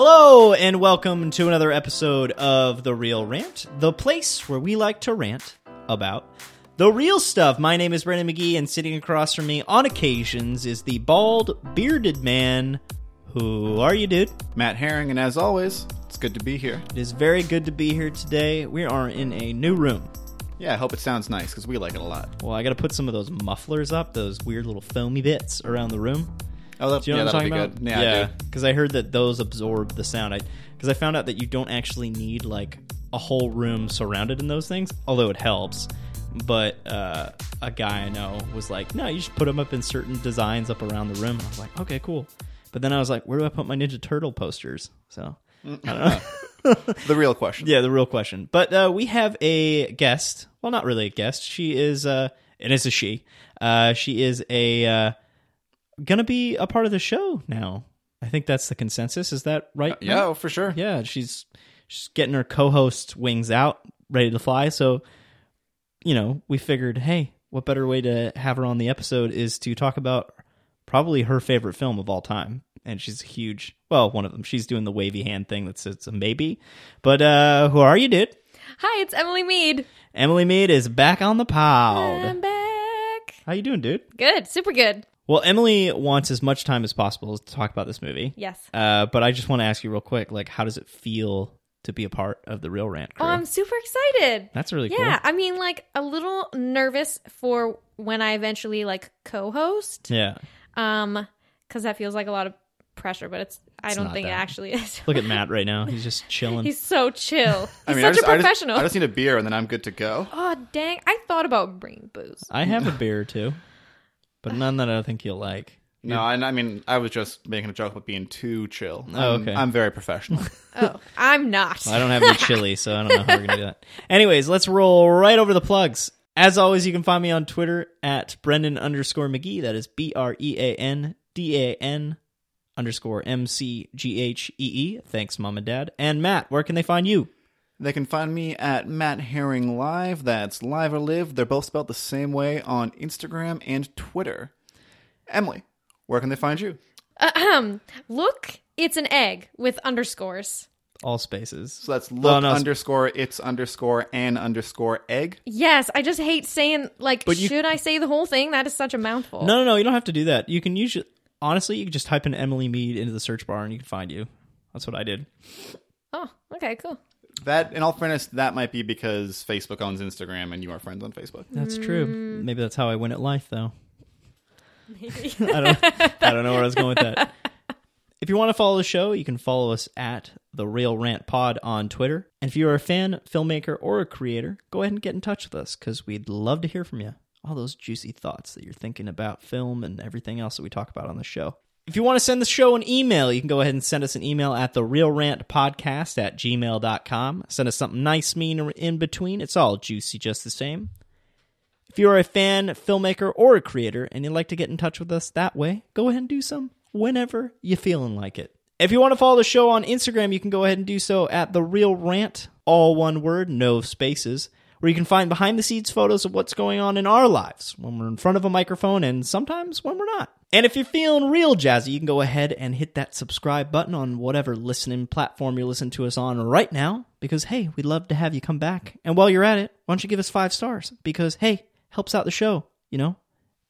Hello, and welcome to another episode of The Reel Rant, the place where we like to rant about the real stuff. My name is Breandan McGhee, and sitting across from me on occasions is the bald, bearded man. Who are you, dude? Matt Herring, and as always, it's good to be here. It is very good to be here today. We are in a new room. Yeah, I hope it sounds nice because we like it a lot. Well, I got to put some of those mufflers up, those weird little foamy bits around the room. Oh, that, Do you know yeah, what I'm talking be about? good. Yeah, I because I heard that those absorb the sound. I because I found out that you don't actually need like a whole room surrounded in those things, although it helps. But uh, a guy I know was like, "No, you should put them up in certain designs up around the room." I was like, "Okay, cool." But then I was like, "Where do I put my Ninja Turtle posters?" So I don't know. The real question. Yeah, the real question. But uh, we have a guest. Well, not really a guest. She is, uh, it is a she. Uh, she is a uh, gonna be a part of the show now. I think that's the consensus. Is that right? Uh, Yeah, oh, for sure. yeah. She's she's getting her co-host wings out, ready to fly. So, you know, we figured, hey, what better way to have her on the episode is to talk about probably her favorite film of all time. And she's a huge, well, one of them. She's doing the wavy hand thing that says a maybe. But uh who are you, dude? Hi, it's Emily Mead. Emily Mead is back on the pod. I'm back. How you doing, dude? Good, super good. Well, Emily wants as much time as possible to talk about this movie. Yes. Uh, but I just want to ask you real quick, like, how does it feel to be a part of the Reel Rant crew? Oh, I'm super excited. That's really cool. Yeah, I mean, like a little nervous for when I eventually like co-host, Yeah. um, because that feels like a lot of pressure. But it's I It's don't not think it actually is. Look at Matt right now. He's just chilling. He's so chill. He's I mean, I such just, a I just- professional. I just need a beer and then I'm good to go. oh dang! I thought about bringing booze. I have a beer too, but none that I think you'll like. No, I, I mean, I was just making a joke about being too chill. Oh, I'm, okay. I'm very professional. Oh, I'm not. Well, I don't have any chili, so I don't know how we're gonna do that. Anyways, let's roll right over the plugs. As always, you can find me on Twitter at Breandan underscore McGhee. That is B R E A N D A N underscore M C G H E E. Thanks, mom and dad. And Matt, where can they find you? They can find me at Matt Herring Live. That's live or live. They're both spelled the same way on Instagram and Twitter. Emily, where can they find you? Ahem. Look, it's an egg with underscores. All spaces. So that's look Well, no, underscore it's underscore and underscore egg. Yes, I just hate saying like. But you- should I say the whole thing? That is such a mouthful. No, no, no. You don't have to do that. You can use it. Honestly, you can just type in Emily Mead into the search bar and you can find you. That's what I did. Oh, okay, cool. That, in all fairness, that might be because Facebook owns Instagram and you are friends on Facebook. That's true. Mm. Maybe that's how I win at life, though. Maybe. I don't, I don't know where I was going with that. If you want to follow the show, you can follow us at the Reel Rant Pod on Twitter. And if you are a fan, filmmaker, or a creator, go ahead and get in touch with us because we'd love to hear from you. All those juicy thoughts that you're thinking about film and everything else that we talk about on the show. If you want to send the show an email, you can go ahead and send us an email at the Reel Rant Podcast at gmail.com. Send us something nice, mean, or in between. It's all juicy just the same. If you are a fan, filmmaker, or a creator and you'd like to get in touch with us that way, go ahead and do some whenever you're feeling like it. If you want to follow the show on Instagram, you can go ahead and do so at The Reel Rant, all one word, no spaces, where you can find behind the scenes photos of what's going on in our lives when we're in front of a microphone and sometimes when we're not. And if you're feeling real jazzy, you can go ahead and hit that subscribe button on whatever listening platform you listen to us on right now because, hey, we'd love to have you come back. And while you're at it, why don't you give us five stars? Because, hey, helps out the show, you know?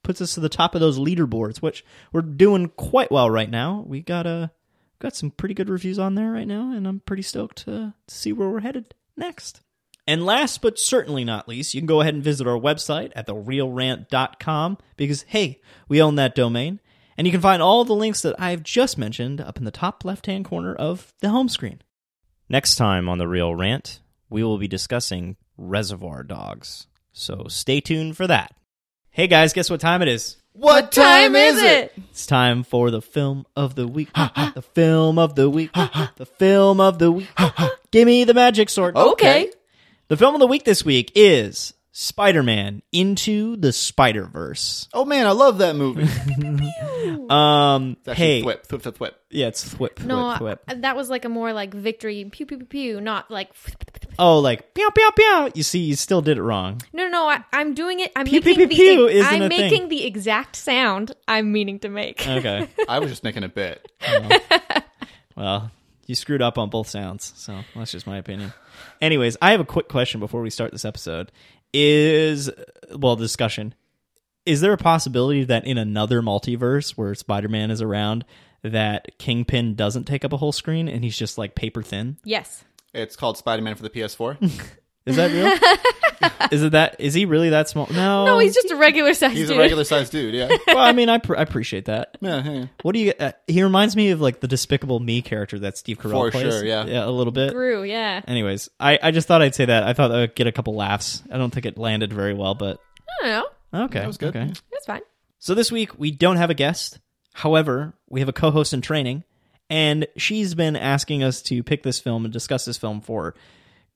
Puts us to the top of those leaderboards, which we're doing quite well right now. We got a got some pretty good reviews on there right now, and I'm pretty stoked to, to see where we're headed next. And last but certainly not least, you can go ahead and visit our website at thereelrant.com because, hey, we own that domain. And you can find all the links that I've just mentioned up in the top left hand corner of the home screen. Next time on The Reel Rant, we will be discussing Reservoir Dogs. So stay tuned for that. Hey guys, guess what time it is? What time is it? It's time for the film of the week. the film of the week. the film of the week. Give me the magic sword. Okay. The film of the week this week is Spider Man Into the Spider Verse. Oh man, I love that movie. Um, It's actually hey, thwip, thwip, thwip, thwip. yeah, it's thwip, No, thwip, thwip. I- that was like a more like victory pew pew pew pew, not like Oh, like pew pew pew. You see, you still did it wrong. no no. no I, I'm doing it. I'm Pew, pew, making pew, pew the isn't I'm a thing. making the exact sound I'm meaning to make. Okay, I was just making a bit. well, You screwed up on both sounds, so that's just my opinion. Anyways, I have a quick question before we start this episode. Is well, discussion. Is there a possibility that in another multiverse where Spider-Man is around, that Kingpin doesn't take up a whole screen and he's just like paper thin? Yes. It's called Spider Man for the PS4. Is that real? is it that? Is he really that small? No. No, he's just a regular size He's dude. a regular sized dude. Yeah. well, I mean, I, pr- I appreciate that. yeah, yeah. What do you? Uh, he reminds me of like the Despicable Me character that Steve Carell For plays. sure, yeah. yeah, a little bit. Gru, yeah. Anyways, I, I just thought I'd say that. I thought I'd get a couple laughs. I don't think it landed very well, but I don't know. okay, That was good. Okay. It's fine. So this week we don't have a guest. However, we have a co-host in training, and she's been asking us to pick this film and discuss this film for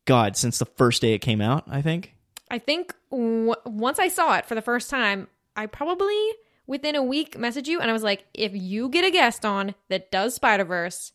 God since the first day it came out. I think. I think w- once I saw it for the first time, I probably within a week messaged you and I was like, if you get a guest on that does Spider Verse,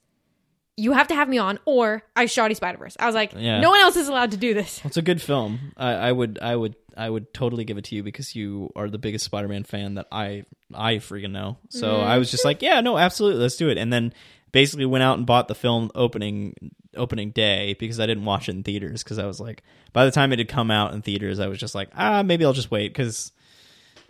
you have to have me on, or I shoddy Spider Verse. I was like, Yeah. no one else is allowed to do this. It's a good film. I, I would, I would, I would totally give it to you because you are the biggest Spider-Man fan that I, I freaking know. So mm-hmm. I was just like, yeah, no, absolutely, let's do it. And then basically went out and bought the film opening opening day because I didn't watch it in theaters because I was like, by the time it had come out in theaters, I was just like, ah, maybe I'll just wait because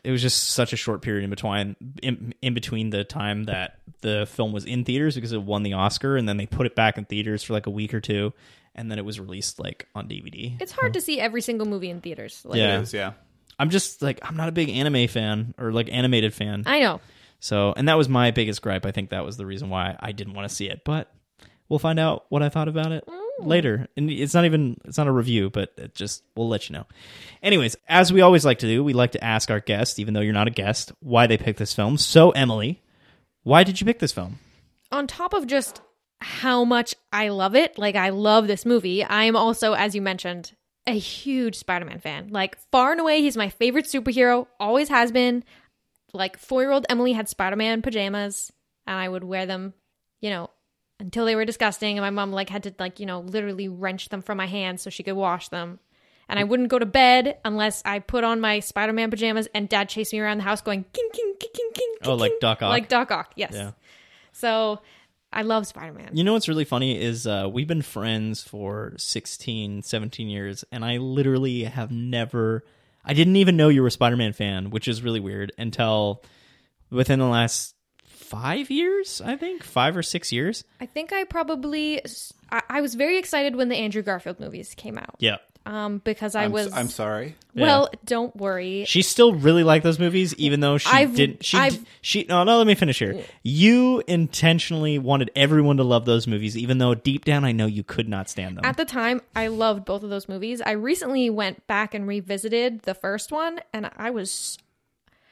it was just such a short period in between in, in between the time that the film was in theaters because it won the Oscar and then they put it back in theaters for like a week or two and then it was released like on DVD. It's hard to see every single movie in theaters. Like, Yeah. It is, yeah. I'm just like I'm not a big anime fan or like animated fan. I know. So, and that was my biggest gripe. I think that was the reason why I didn't want to see it. But we'll find out what I thought about it mm. later. And it's not even it's not a review, but it just we'll let you know. Anyways, as we always like to do, we like to ask our guest, even though you're not a guest, why they picked this film. So, Emily, why did you pick this film? On top of just how much I love it, like I love this movie, I am also, as you mentioned, a huge Spider Man fan. Like, far and away, he's my favorite superhero, always has been. Like, four year old Emily had Spider Man pajamas, and I would wear them, you know, until they were disgusting. And my mom, like, had to, like, you know, literally wrench them from my hands so she could wash them. And I wouldn't go to bed unless I put on my Spider Man pajamas and dad chased me around the house going, king, king, king, king, king. Oh, like. Doc Ock? Like Doc Ock, yes. Yeah. So I love Spider Man. You know what's really funny is uh, we've been friends for 16, 17 years, and I literally have never. I didn't even know you were a Spider Man fan, which is really weird until within the last five years, I think. Five or six years. I think I probably I, I was very excited when the Andrew Garfield movies came out. Yeah. Um, because I I'm, was I'm sorry. well, don't worry. She still really liked those movies, even though she I've- didn't. She I've- she no no. Let me finish here. You intentionally wanted everyone to love those movies, even though deep down I know you could not stand them. At the time, I loved both of those movies. I recently went back and revisited the first one, and I was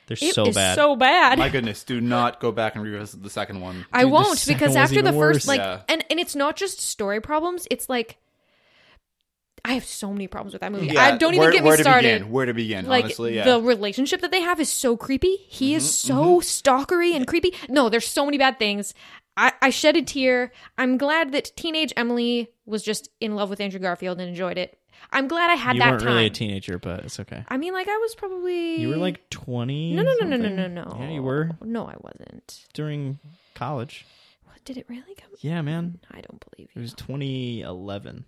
They're it is so bad. so bad. My goodness, do not go back and revisit the second one. I Dude, the won't second because was after the even first worse. like Yeah. and and it's not just story problems, it's like I have so many problems with that movie. Yeah, I don't even where, get me where started. To begin? Where to begin? like honestly, yeah. Mm-hmm, the relationship that they have is so creepy. He is so stalkery and creepy. No, there's so many bad things. I, I shed a tear. I'm glad that teenage Emily was just in love with Andrew Garfield and enjoyed it. I'm glad I had that. Time. You that weren't time. really a teenager, but it's okay. I mean, like I was probably You were like twenty. no, no, no, no, no, no, no. Yeah, you were No, I wasn't. during college. What, did it really come? Yeah, man. I don't believe you. It was 2011.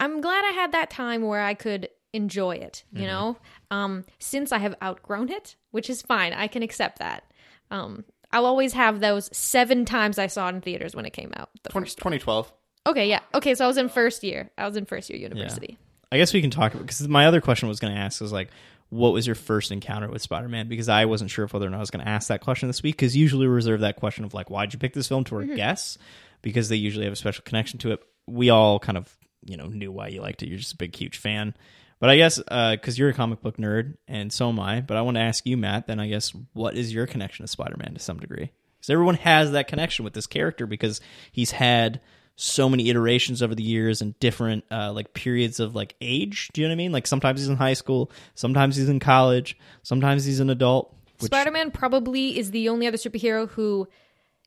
I'm glad I had that time where I could enjoy it, you Mm-hmm. know? Um, since I have outgrown it, which is fine. I can accept that. Um, I'll always have those seven times I saw it in theaters when it came out. The 20, first 2012. Okay, yeah. Okay, so I was in first year. I was in first year university. I guess we can talk because my other question was going to ask is like, what was your first encounter with Spider-Man? Because I wasn't sure if whether or not I was going to ask that question this week. Because usually we reserve that question of like, why'd you pick this film to our guests? Because they usually have a special connection to it. We all kind of you know knew why you liked it. You're just a big, huge fan. But I guess because you're a comic book nerd and so am I. But I want to ask you, Matt. Then I guess what is your connection to Spider-Man to some degree? Because everyone has that connection with this character because he's had so many iterations over the years and different uh, like periods of like age. Do you know what I mean? Like sometimes he's in high school, sometimes he's in college, sometimes he's an adult. Which, Spider Man probably is the only other superhero who,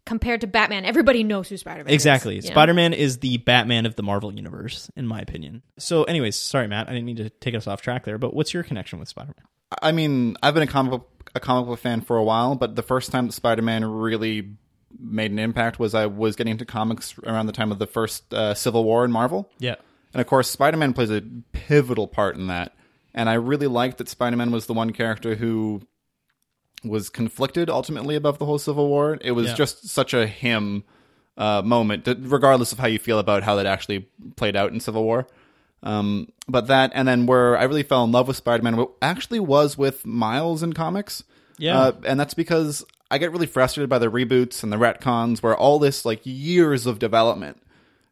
compared to Batman, everybody knows who Spider Man exactly, is. you know? Spider Man is the Batman of the Marvel universe, in my opinion. So, anyways, sorry, Matt, I didn't mean to take us off track there. But what's your connection with Spider Man? I mean, I've been a comic book, a comic book fan for a while, but the first time that Spider Man really made an impact was I was getting into comics around the time of the first uh, Civil War in Marvel. Yeah. And of course, Spider Man plays a pivotal part in that. And I really liked that Spider Man was the one character who was conflicted ultimately above the whole Civil War. It was Yeah. just such a him uh, moment, regardless of how you feel about how that actually played out in Civil War. Um, but that, and then where I really fell in love with Spider Man actually was with Miles in comics. Yeah. Uh, and that's because I get really frustrated by the reboots and the retcons where all this like years of development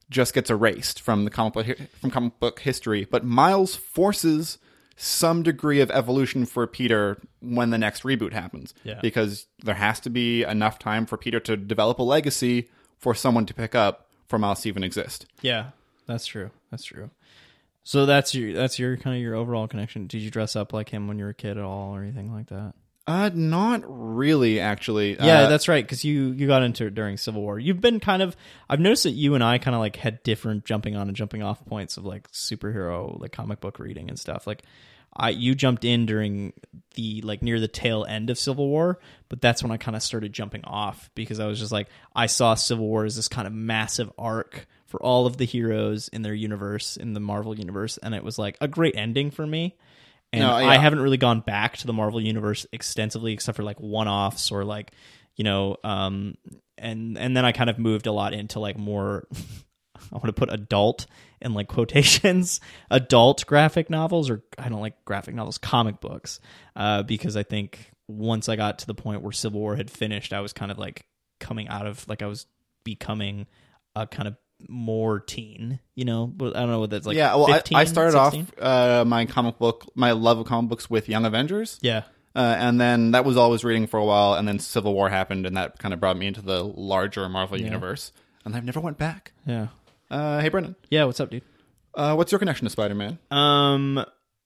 just gets erased from the comic book from comic book history. But Miles forces some degree of evolution for Peter when the next reboot happens. Yeah. Because there has to be enough time for Peter to develop a legacy for someone to pick up for Miles to even exist. Yeah, that's true. That's true. So that's your that's your kind of your overall connection. Did you dress up like him when you were a kid at all, or anything like that? Uh, not really, actually. Yeah, Uh, that's right. Because you you got into it during Civil War. You've been kind of. I've noticed that you and I kind of like had different jumping on and jumping off points of like superhero like comic book reading and stuff. Like, I you jumped in during the like near the tail end of Civil War, but that's when I kind of started jumping off because I was just like I saw Civil War as this kind of massive arc for all of the heroes in their universe in the Marvel universe, and it was like a great ending for me. And No, I haven't really gone back to the Marvel universe extensively, except for like one-offs or like, you know, um, and and then I kind of moved a lot into like more. I want to put adult in like quotations, adult graphic novels, or I don't like graphic novels, comic books, uh, because I think once I got to the point where Civil War had finished, I was kind of like coming out of like I was becoming a kind of more teen, you know. I don't know what that's like. yeah, well, 15, I, I started 16? off uh, my comic book, my love of comic books with Young Avengers. Yeah, Uh, and then that was always reading for a while, and then Civil War happened, and that kind of brought me into the larger Marvel universe. And I've never went back. yeah, Uh, hey, Breandan, yeah. What's up, dude? uh, what's your connection to Spider Man? Um,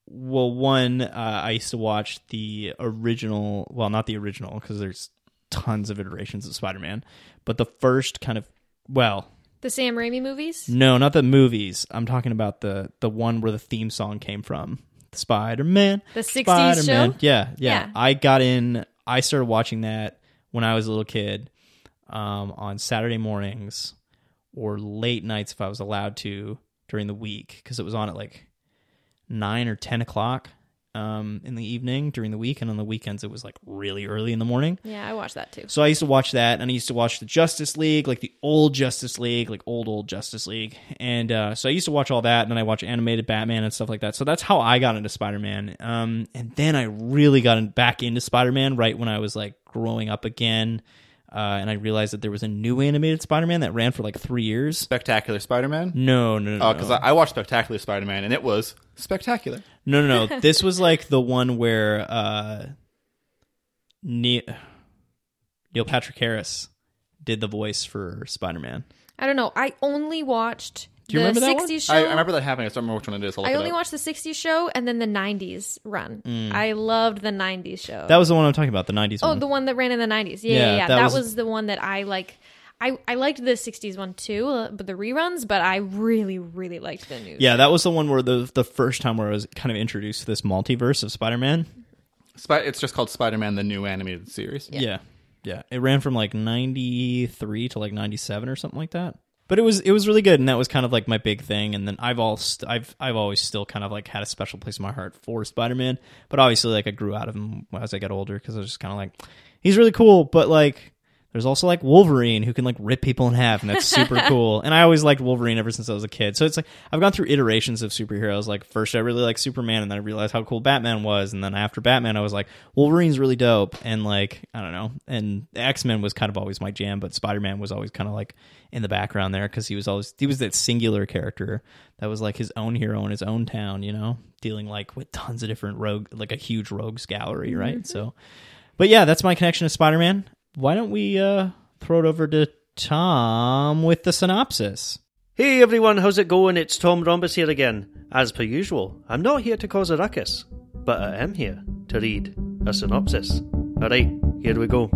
well, one, uh, I used to watch the original. Well, not the original because there's tons of iterations of Spider-Man, but the first kind of well, The Sam Raimi movies? no, not the movies. I'm talking about the the one where the theme song came from. Spider-Man. The 60s Spider-Man. show? Yeah, yeah, Yeah. I got in. I started watching that when I was a little kid, um, on Saturday mornings or late nights if I was allowed to during the week because it was on at like nine or ten o'clock um, in the evening during the week, and on the weekends it was like really early in the morning. Yeah, I watched that too. So I used to watch that, and I used to watch the Justice League, like the old Justice League, like old old Justice League, and uh, so I used to watch all that, and then I watch animated Batman and stuff like that. So that's how I got into Spider Man, um, and then I really got in, back into Spider Man right when I was like growing up again, uh, and I realized that there was a new animated Spider Man that ran for like three years. Spectacular Spider Man? No, no, no, Oh, no. because I, I watched Spectacular Spider Man, and it was spectacular. No, no, no. this was like the one where uh, Neil, Neil Patrick Harris did the voice for Spider Man. I don't know. I only watched Do you the remember that one? 60s show. I, I remember that happening. I just don't remember which one it is. I'll look I it only up. watched the 60s show and then the 90s run. I loved the 90s show. Mm. That was the one I'm talking about, the '90s oh, one. the one that ran in the 90s. Yeah, Yeah, yeah, yeah. that That, was- was... the one that I like. I, I liked the 60s one too, uh, but the reruns, but I really, really liked the new. yeah, that was the one where the the first time where I was kind of introduced to this multiverse of Spider Man. Spi- it's just called Spider Man, the new animated series. Yeah. yeah, It ran from like '93 to like '97 or something like that. But it was it was really good, and that was kind of like my big thing. And then I've all st- I've I've always still kind of like had a special place in my heart for Spider Man. But obviously, like I grew out of him as I got older because I was just kind of like, he's really cool, but like. There's also like Wolverine who can like rip people in half, and that's super cool. And I always liked Wolverine ever since I was a kid. So it's like I've gone through iterations of superheroes. Like first I really liked Superman, and then I realized how cool Batman was, and then after Batman I was like Wolverine's really dope, and like I don't know. And X Men was kind of always my jam, but Spider Man was always kind of like in the background there because he was always he was that singular character that was like his own hero in his own town, you know, dealing like with tons of different rogue, like a huge rogues gallery, right? Mm-hmm. So. But yeah, that's my connection to Spider Man. Why don't we uh, throw it over to Tom with the synopsis? Hey everyone, how's it going? It's Tom Rhombus here again. As per usual, I'm not here to cause a ruckus, but I am here to read a synopsis. Alright, here we go.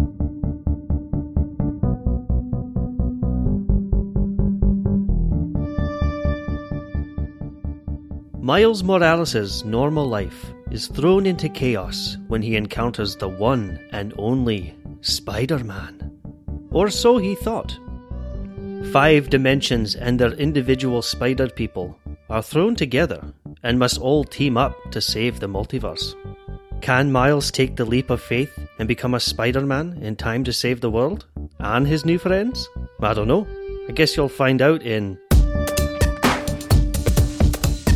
Miles Morales' normal life is thrown into chaos when he encounters the one and only Spider Man. Or so he thought. Five dimensions and their individual spider people are thrown together and must all team up to save the multiverse. Can Miles take the leap of faith and become a Spider Man in time to save the world? And his new friends? I don't know. I guess you'll find out in.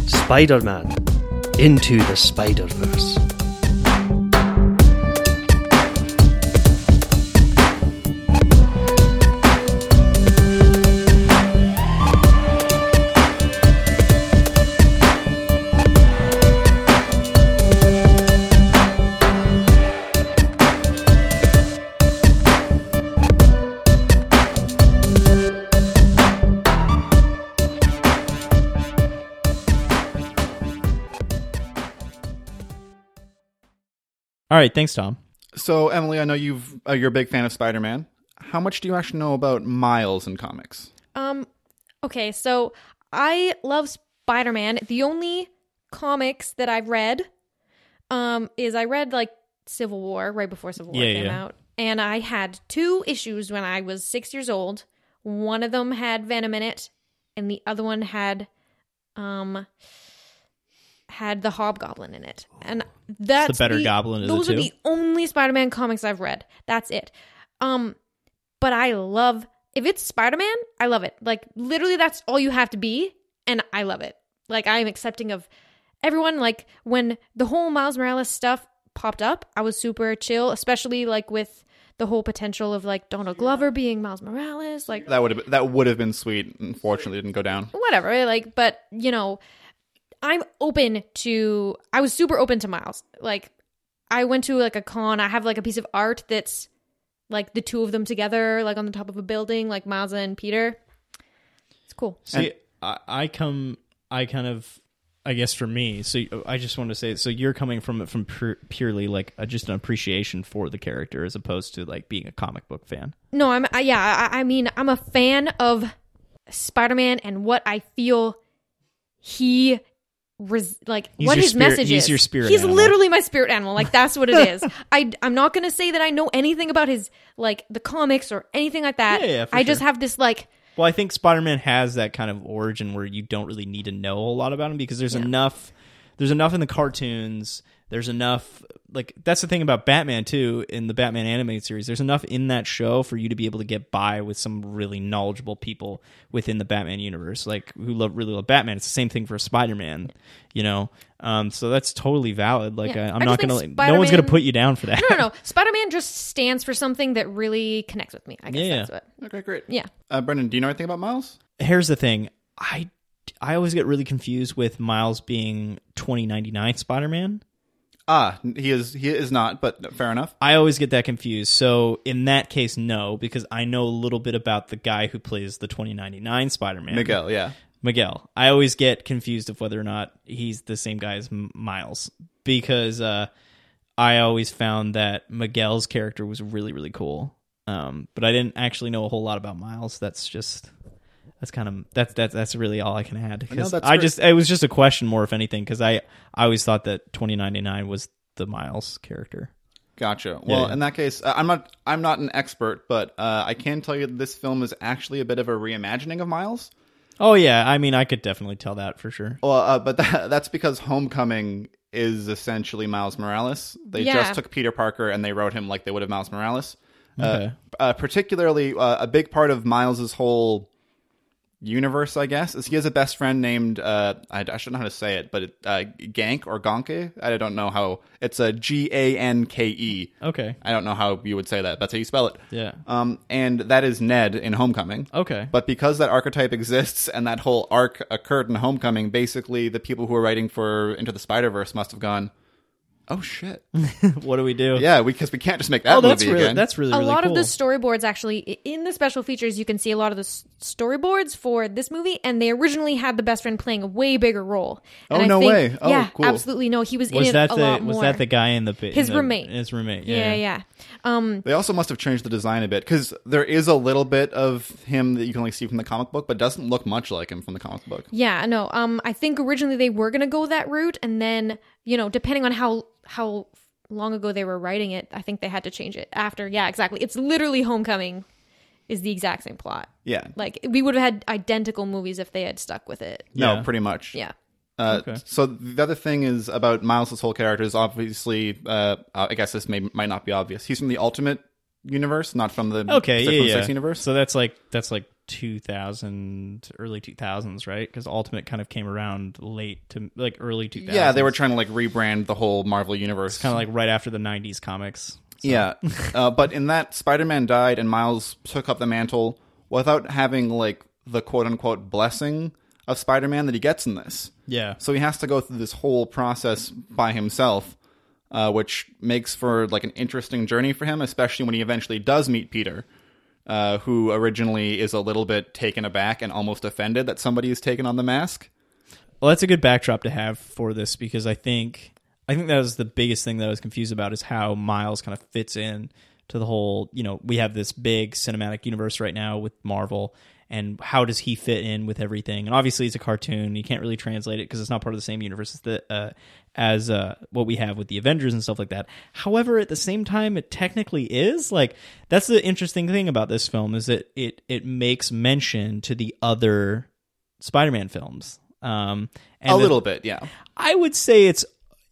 Spider Man Into the Spider Verse. All right, thanks, Tom. So, Emily, I know you've uh, you're a big fan of Spider-Man. How much do you actually know about Miles in comics? Um, okay, so I love Spider Man. The only comics that I've read um is I read like Civil War right before Civil War Yeah, came yeah. out. And I had two issues when I was six years old. One of them had Venom in it, and the other one had um had the Hobgoblin in it. And that's the better Goblin of the Those are the only Spider-Man comics I've read. That's it. Um but I love if it's Spider-Man, I love it. Like literally that's all you have to be and I love it. Like I am accepting of everyone like when the whole Miles Morales stuff popped up, I was super chill, especially like with the whole potential of like Donald Glover being Miles Morales, like That would have that would have been sweet. Unfortunately, it didn't go down. whatever like but you know i'm open to i was super open to miles like i went to like a con i have like a piece of art that's like the two of them together like on the top of a building like miles and peter it's cool See, I, I come, I kind of, I guess for me. So I just want to say, so you're coming from it from pure, purely like a, just an appreciation for the character, as opposed to like being a comic book fan. no i'm I, yeah I, I mean i'm a fan of spider-man and what i feel he res- like He's what his spirit- message he's is. your spirit he's animal. literally my spirit animal. Like that's what it is. I i'm not gonna say that i know anything about his like the comics or anything like that. Yeah, yeah, i just have this like Well, I think Spider-Man has that kind of origin where you don't really need to know a lot about him because there's Yeah. enough there's enough in the cartoons, there's enough like that's the thing about Batman too in the Batman animated series. There's enough in that show for you to be able to get by with some really knowledgeable people within the Batman universe like who love really love Batman. It's the same thing for Spider-Man, you know. Um so that's totally valid. Like Yeah. I, I'm I not just going think to no one's going to put you down for that. no no no spider-man just stands for something that really connects with me i guess Yeah, that's yeah. what Okay, great. yeah Uh, Breandan, do you know anything about Miles? here's the thing i i always get really confused with miles being 2099 spider-man Ah, he is. He is not. But fair enough. i always get that confused so in that case no because i know a little bit about the guy who plays the 2099 spider-man Miguel, yeah. miguel i always get confused of whether or not he's the same guy as miles because uh i always found that miguel's character was really really cool um but i didn't actually know a whole lot about miles that's just that's kind of that's that's that's really all I can add because that's I great. just it was just a question more if anything because I I always thought that 2099 was the Miles character. Gotcha. Well, yeah. in that case, uh, I'm not. I'm not an expert, but uh, I can tell you that this film is actually a bit of a reimagining of Miles. Oh yeah, I mean I could definitely tell that for sure. Well, uh, but that, that's because Homecoming is essentially Miles Morales. They Yeah. just took Peter Parker and they wrote him like they would have Miles Morales. Okay. Uh, uh, particularly, uh, a big part of Miles's whole universe, I guess, is he has a best friend named uh, I, I shouldn't know how to say it, but it, uh, Gank or Gonke. I don't know how it's a G A N K E. Okay. I don't know how you would say that. That's how you spell it. Yeah. Um, and that is Ned in Homecoming. Okay. But because that archetype exists and that whole arc occurred in Homecoming, basically the people who were writing for Into the Spider Verse must have gone, "Oh shit, what do we do? yeah," because we, can't just make that Oh, that's movie really again. that's really a lot cool. of the storyboards actually in the special features you can see a lot of the s- storyboards for this movie and they originally had the best friend playing a way bigger role And Oh, I no think- way. Oh, yeah cool. absolutely no he was, was in it that a the lot was that the guy in the in His the- roommate. His roommate. yeah yeah um they also must have changed the design a bit because there is a little bit of him that you can only see from the comic book, but doesn't look much like him from the comic book. yeah no um i think originally they were gonna go that route and then you know depending on how how long ago they were writing it i think they had to change it after yeah exactly it's literally homecoming is the exact same plot. Yeah. Like we would have had identical movies if they had stuck with it. No, Yeah. pretty much. Yeah. Uh, Okay. So the other thing is about Miles' whole character is obviously, uh, I guess this may might not be obvious. He's from the Ultimate universe, not from the Okay, Six yeah, yeah. Universe. So that's like that's like 2000, early 2000s, right? Because Ultimate kind of came around late to like early 2000s. yeah, they were trying to like rebrand the whole Marvel universe. kind of like right after the 90s comics. Yeah, uh, but in that, Spider-Man died, and Miles took up the mantle without having like the quote unquote blessing of Spider-Man that he gets in this. Yeah. So he has to go through this whole process by himself, uh, which makes for like an interesting journey for him, especially when he eventually does meet Peter, uh, who originally is a little bit taken aback and almost offended that somebody has taken on the mask. Well, that's a good backdrop to have for this because I think I think that was the biggest thing that I was confused about is how Miles kind of fits in to the whole. You know, we have this big cinematic universe right now with Marvel, and how does he fit in with everything? And obviously, it's a cartoon; you can't really translate it because it's not part of the same universe as the uh, as uh, what we have with the Avengers and stuff like that. However, at the same time, it technically is like that's the interesting thing about this film is that it it makes mention to the other Spider-Man films. Um, and a the- little bit, yeah. I would say it's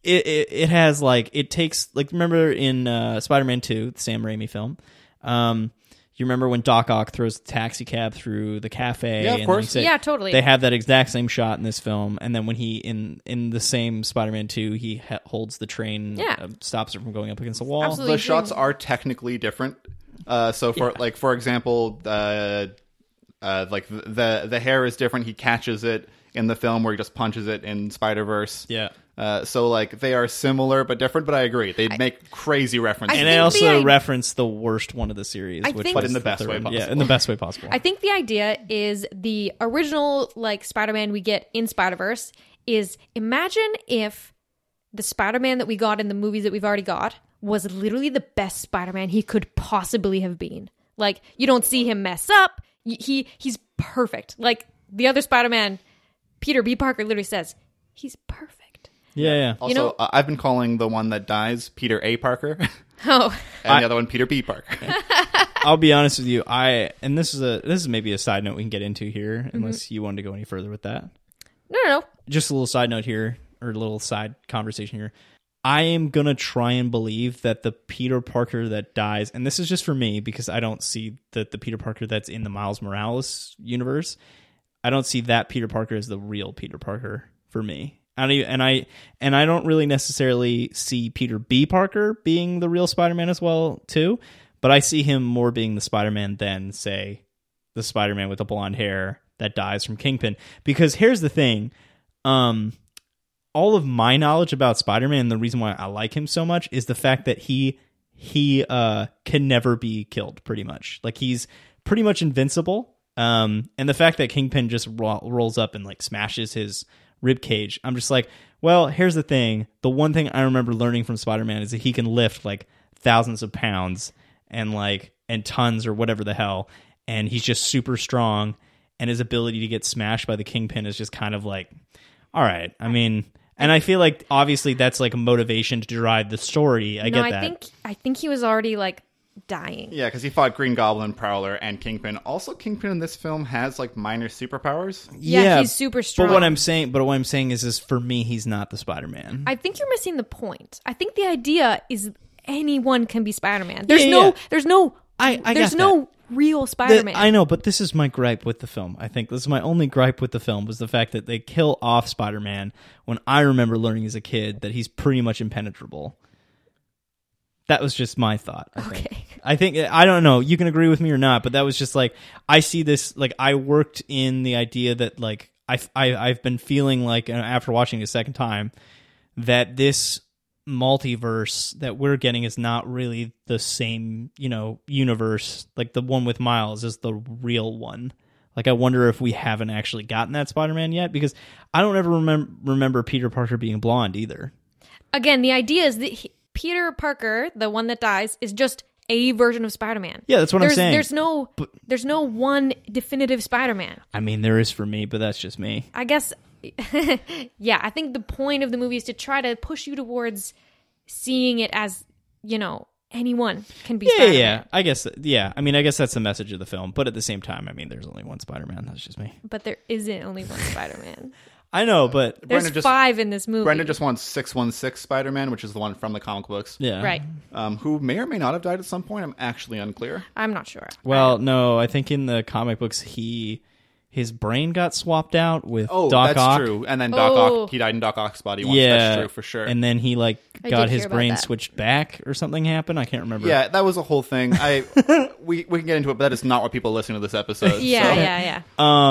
it, it it has like it takes like remember in uh, Spider-Man Two, the Sam Raimi film. Um, you remember when Doc Ock throws the taxi cab through the cafe? Yeah, of and course. he said- Yeah, totally. They have that exact same shot in this film, and then when he in in the same Spider-Man Two, he ha- holds the train, Yeah. uh, stops it from going up against the wall. Absolutely. the shots are technically different. Uh, so for like for example, uh, uh, like the the hair is different. He catches it in the film where he just punches it in Spider Verse. Yeah. Uh, so like they are similar but different. But I agree, they make crazy references. I And think I also the i- reference the worst one of the series, I which think- But in the the best way third. possible. Yeah, in the best way possible. I think the idea is the original like Spider-Man we get in Spider-Verse is imagine if the Spider-Man that we got in the movies that we've already got was literally the best Spider-Man he could possibly have been. Like you don't see him mess up. Y- He he's perfect. Like the other Spider-Man, Peter B. Parker literally says, he's perfect. Yeah, yeah. also, know- uh, I've been calling the one that dies Peter A. Parker, Oh. and Oh, the other one Peter B. Parker. I'll be honest with you. I and this is a this is maybe a side note we can get into here, Mm-hmm. unless you wanted to go any further with that. no, no, no. Just a little side note here, or a little side conversation here. I am gonna try and believe that the Peter Parker that dies, and this is just for me because I don't see that the Peter Parker that's in the Miles Morales universe. I don't see that Peter Parker as the real Peter Parker for me. I and I and I don't really necessarily see Peter B. Parker being the real Spider-Man as well too, but I see him more being the Spider-Man than say the Spider-Man with the blonde hair that dies from Kingpin. Because here's the thing, um, all of my knowledge about Spider-Man, the reason why I like him so much is the fact that he he uh can never be killed. Pretty much, like he's pretty much invincible. Um, and the fact that Kingpin just ro- rolls up and like smashes his rib cage, I'm just like, well, here's the thing. The one thing I remember learning from Spider-Man is that he can lift like thousands of pounds and like and tons or whatever the hell, and he's just super strong. And his ability to get smashed by the Kingpin is just kind of like, all right. I mean, and I feel like obviously that's like a motivation to drive the story. I no, get I think I think he was already like dying. yeah, because he fought Green Goblin, Prowler, and Kingpin. Also, Kingpin in this film has like minor superpowers. Yeah, he's super strong. But what I'm saying, but what I'm saying is, is for me, he's not the Spider-Man. I think you're missing the point. I think the idea is anyone can be Spider-Man. There's Yeah, no yeah. there's no I- I there's got no real Spider-Man. I know, but this is my gripe with the film. I think this is my only gripe with the film was the fact that they kill off Spider-Man when I remember learning as a kid that he's pretty much impenetrable. That was just my thought. I think. I think I don't know. You can agree with me or not, but that was just like I see this. Like I worked in the idea that like I, I I've been feeling like after watching it a second time that this multiverse that we're getting is not really the same you know universe like the one with miles is the real one like i wonder if we haven't actually gotten that spider-man yet because i don't ever remember remember peter parker being blonde either Again, the idea is that he, Peter Parker, the one that dies, is just a version of Spider-Man. Yeah, that's what I'm there's, saying. There's no there's no one definitive Spider-Man. i mean there is for me but that's just me I guess yeah, I think the point of the movie is to try to push you towards seeing it as, you know, anyone can be Yeah, Spider-Man. yeah. I guess. Yeah. I mean, I guess that's the message of the film. But at the same time, I mean, there's only one Spider-Man. That's just me. But there isn't only one Spider-Man. I know, but There's Breandan just- five in this movie. Breandan just wants 616 Spider Man, which is the one from the comic books, yeah. right. um, who may or may not have died at some point. I'm actually unclear. I'm not sure. Well, no, I think in the comic books he his brain got swapped out with Oh, Doc that's Ock. true. And then Doc Oh. Ock, he died in Doc Ock's body once. Yeah, That's true for sure. And then he like I got did his about brain that. switched back or something happened. I can't remember. yeah, that was a whole thing. I we we can get into it, but that is not what people listening to this episode. Yeah, so. yeah, yeah.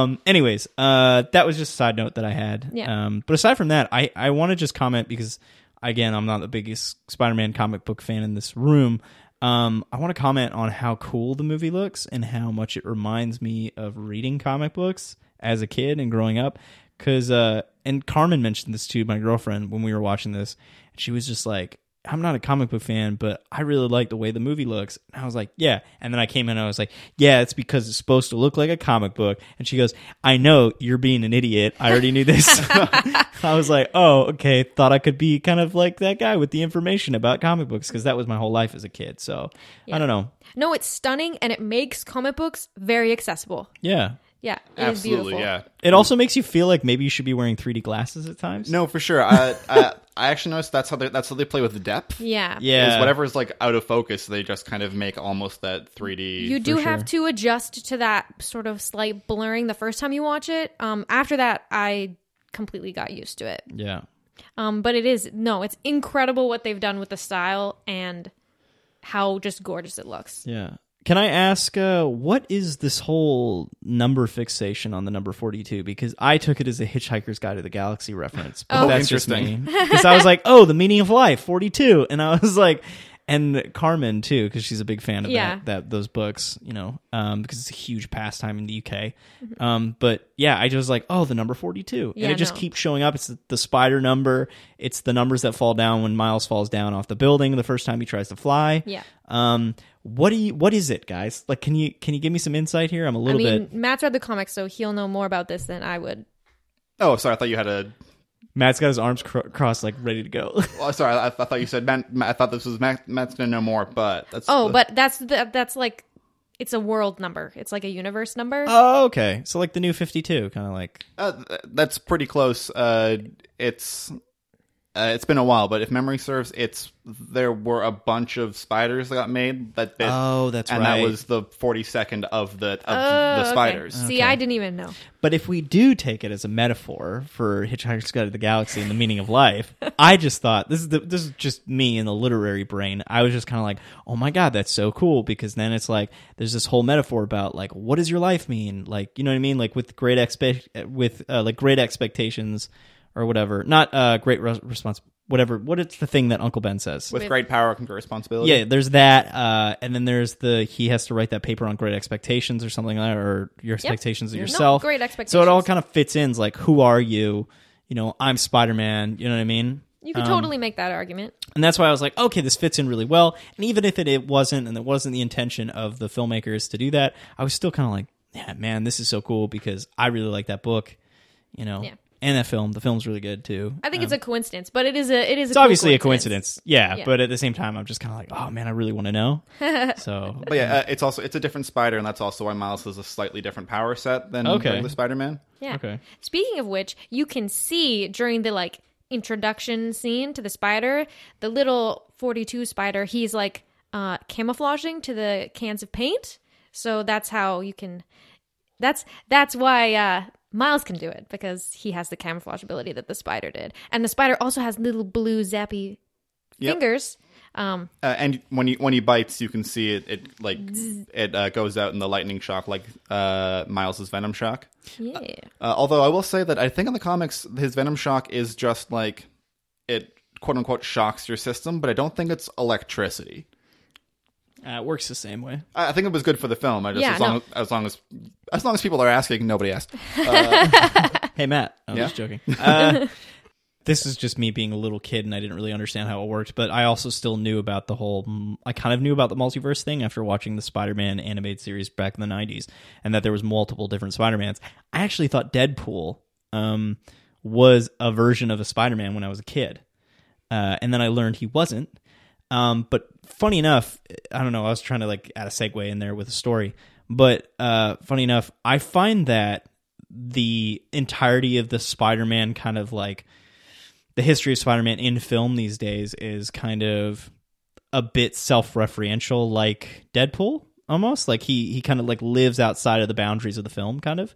Um. Anyways, uh, that was just a side note that I had. Yeah. Um. But aside from that, I I want to just comment because again, I'm not the biggest Spider-Man comic book fan in this room. Um. I want to comment on how cool the movie looks and how much it reminds me of reading comic books as a kid and growing up. Because uh, and Carmen mentioned this to my girlfriend when we were watching this, and she was just like. I'm not a comic book fan, but I really like the way the movie looks. And I was like, yeah. And then I came in and I was like, yeah, it's because it's supposed to look like a comic book. And she goes, I know you're being an idiot. I already knew this. I was like, oh, okay. Thought I could be kind of like that guy with the information about comic books because that was my whole life as a kid. So I don't know. No, it's stunning and it makes comic books very accessible. Yeah. Yeah, it is Absolutely, beautiful. yeah. It also makes you feel like maybe you should be wearing 3D glasses at times. No, for sure. I, I I actually noticed that's how they that's how they play with the depth. Yeah. Yeah. Is whatever is like out of focus, they just kind of make almost that 3D. You do For have to adjust to that sort of slight blurring the first time you watch it. Um, after that, I completely got used to it. Yeah. Um, but it is no, it's incredible what they've done with the style and how just gorgeous it looks. Yeah. Can I ask, uh, what is this whole number fixation on the number 42? Because I took it as a Hitchhiker's Guide to the Galaxy reference. But Oh. that's. Interesting. Because I was like, oh, the meaning of life, 42. And I was like, and Carmen too, because she's a big fan of Yeah. that, that those books, you know, um, because it's a huge pastime in the UK. Mm-hmm. Um, but yeah, I just was like, oh, the number 42. Yeah, and it just no. keeps showing up. It's the, the spider number. It's the numbers that fall down when Miles falls down off the building the first time he tries to fly. Yeah. Um, what do you? What is it, guys? Like, can you can you give me some insight here? I'm a little I mean, bit. Matt's read the comics, so he'll know more about this than I would. oh, sorry. I thought you had a. Matt's got his arms cr- crossed, like ready to go. Well, sorry. I, I thought you said Matt, Matt. I thought this was Matt. Matt's gonna know more, but that's. Oh, the- but that's the, that's like it's a world number. It's like a universe number. oh, okay. So like the new 52, kind of like. Uh, that's pretty close. Uh, it's uh, it's been a while, but if memory serves, it's there were a bunch of spiders that got made that bit, Oh, that's and right. that was the forty second of the of Oh, the okay. spiders. See, Okay. I didn't even know. But if we do take it as a metaphor for Hitchhiker's Guide to the Galaxy and the meaning of life, I just thought this is the, this is just me in the literary brain. I was just kind of like, oh my god, that's so cool because then it's like there's this whole metaphor about like what does your life mean? Like you know what I mean? Like with great expect with uh, like great expectations or whatever, not uh great res- response. Whatever, what it's the thing that Uncle Ben says. With With- great power comes great responsibility. Yeah, there's that, uh, and then there's the he has to write that paper on great expectations or something like that, or your expectations of No, yourself. great expectations. So it all kind of fits in. It's like, who are you? You know, I'm Spider Man. You know what I mean? You could Um, totally make that argument. And that's why I was like, okay, this fits in really well. And even if it, it wasn't, and it wasn't the intention of the filmmakers to do that, I was still kind of like, yeah, man, this is so cool because I really like that book. You know, Yeah. And that film. The film's really good too. I think it's a coincidence, but it is a it is. It's a cool obviously a coincidence, yeah, Yeah. But at the same time, I'm just kind of like, oh man, I really want to know. so But yeah, uh, it's also it's a different spider, and that's also why Miles has a slightly different power set than Okay. the Spider Man. Yeah. Okay. Speaking of which, you can see during the like introduction scene to the spider, the little 42 spider, he's like uh camouflaging to the cans of paint. So that's how you can that's that's why uh Miles can do it because he has the camouflage ability that the spider did. And the spider also has little blue zappy Yep. fingers. Um Uh, and when he when he bites, you can see it. It like it uh, goes out in the lightning shock, like uh, Miles's venom shock. yeah. Uh, although I will say that I think in the comics, his venom shock is just like it quote unquote shocks your system, but I don't think it's electricity. Uh, it works the same way. I I think it was good for the film. I just Yeah, as long no. as, as long as as long as people are asking, nobody asked. Hey Matt, I'm Yeah? just joking. Uh, this is just me being a little kid, and I didn't really understand how it worked. But I also still knew about the whole. mm, I kind of knew about the multiverse thing after watching the Spider-Man animated series back in the '90s, and that there was multiple different Spider-Mans. I actually thought Deadpool um, was a version of a Spider-Man when I was a kid, uh, and then I learned he wasn't. Um, but funny enough, I don't know. I was trying to like add a segue in there with a story, but uh, funny enough, I find that the entirety of the Spider-Man kind of like the history of Spider-Man in film these days is kind of a bit self-referential, like Deadpool almost. Like he he kind of like lives outside of the boundaries of the film, kind of.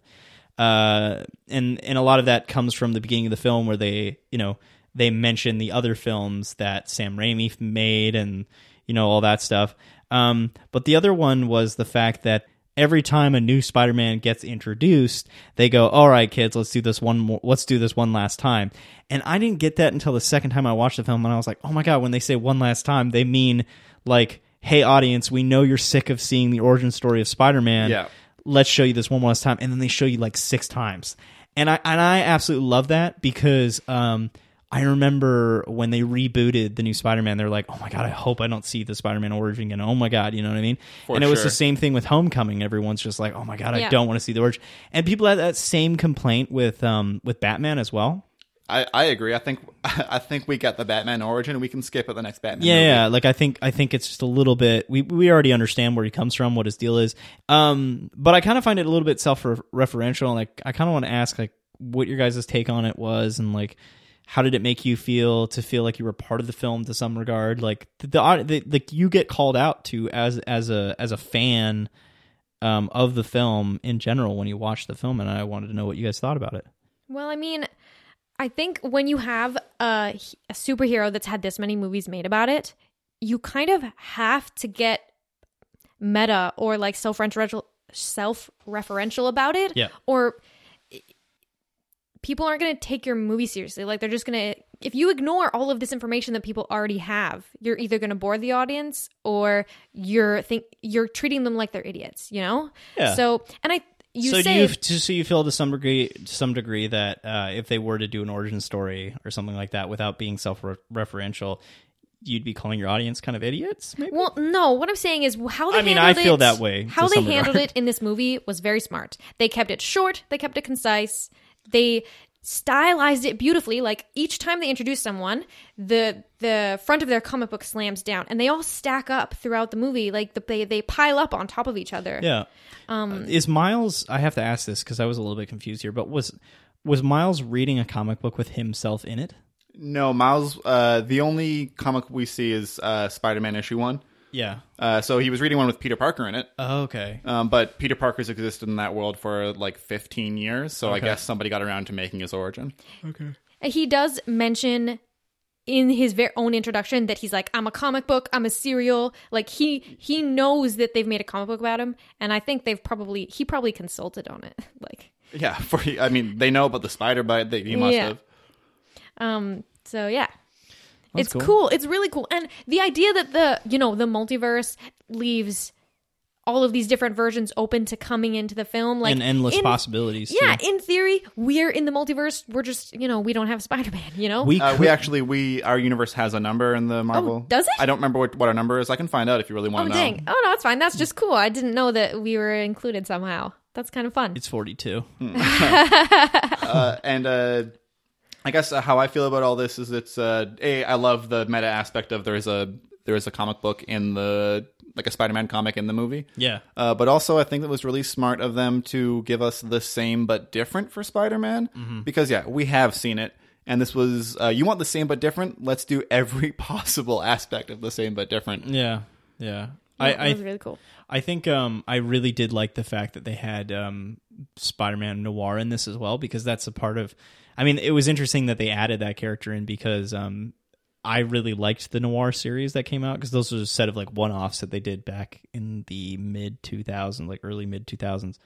Uh, and and a lot of that comes from the beginning of the film where they you know they mention the other films that Sam Raimi made and you know all that stuff. Um, but the other one was the fact that every time a new Spider-Man gets introduced, they go, "All right, kids, let's do this one more. Let's do this one last time." And I didn't get that until the second time I watched the film, and I was like, "Oh my god!" When they say one last time, they mean like, "Hey, audience, we know you're sick of seeing the origin story of Spider-Man. Yeah. Let's show you this one last time." And then they show you like six times, and I and I absolutely love that because. Um, I remember when they rebooted the new Spider-Man, they're like, "Oh my god, I hope I don't see the Spider-Man origin again." Oh my god, you know what I mean? For and it was sure. the same thing with Homecoming. Everyone's just like, "Oh my god, I don't want to see the origin." And people had that same complaint with um with Batman as well. I, I agree. I think I think we get the Batman origin. We can skip at the next Batman. Yeah, movie. yeah. Like I think I think it's just a little bit. We we already understand where he comes from, what his deal is. Um, but I kind of find it a little bit self-referential. Like I kind of want to ask like what your guys' take on it was, and like how did it make you feel to feel like you were part of the film to some regard? Like the, the, the like you get called out to as as a as a fan um, of the film in general when you watch the film, and I wanted to know what you guys thought about it. Well, I mean, I think when you have a, a superhero that's had this many movies made about it, you kind of have to get meta or like self-referential self-referential about it Yeah. or people aren't going to take your movie seriously like they're just going to if you ignore all of this information that people already have you're either going to bore the audience or you're think you're treating them like they're idiots you know Yeah. so and i you so say do you to- so you feel to some degree to some degree that uh, if they were to do an origin story or something like that without being self-referential, you'd be calling your audience kind of idiots? Maybe. Well, no. What I'm saying is how they. I mean, I handled feel it- that way, How they handled regard. it in this movie was very smart. They kept it short. They kept it concise. They stylized it beautifully. Like each time they introduce someone, the the front of their comic book slams down, and they all stack up throughout the movie. Like the, they they pile up on top of each other. Yeah. Um, is Miles? I have to ask this because I was a little bit confused here. But was was Miles reading a comic book with himself in it? No, Miles. Uh, the only comic we see is uh, Spider-Man issue one. Yeah. Uh, so he was reading one with Peter Parker in it. Oh, okay. Um, but Peter Parker's existed in that world for like 15 years, so I Okay. guess somebody got around to making his origin. Okay. He does mention in his very own introduction that he's like, I'm a comic book, I'm a serial. Like he he knows that they've made a comic book about him, and I think they've probably he probably consulted on it. Like Yeah, for I mean, they know about the spider bite. They, he must Yeah. have. um so yeah. That's it's cool. cool. It's really cool. And the idea that the you know, the multiverse leaves all of these different versions open to coming into the film like and endless in- possibilities. Yeah, too. in theory, we're in the multiverse. We're just, you know, we don't have Spider-Man, you know? we Uh, we actually we our universe has a number in the Marvel. Oh, does it? I don't remember what, what our number is. I can find out if you really Oh want to know. dang! Oh no, it's fine. That's just cool. I didn't know that we were included somehow. That's kind of fun. it's forty two. uh, and uh, I guess uh, how I feel about all this is it's uh, a I love the meta aspect of there's a there is a comic book in the like a Spider-Man comic in the movie. Yeah. Uh, but also, I think it was really smart of them to give us the same but different for Spider-Man Mm-hmm. because yeah, we have seen it, and this was uh, you want the same but different. Let's do every possible aspect of the same but different. Yeah. Yeah. Yeah, I, that I was really cool. I think um, I really did like the fact that they had um, Spider-Man Noir in this as well because that's a part of. I mean, it was interesting that they added that character in because um, I really liked the Noir series that came out because those were a set of like one-offs that they did back in the mid 2000s, like early mid 2000s,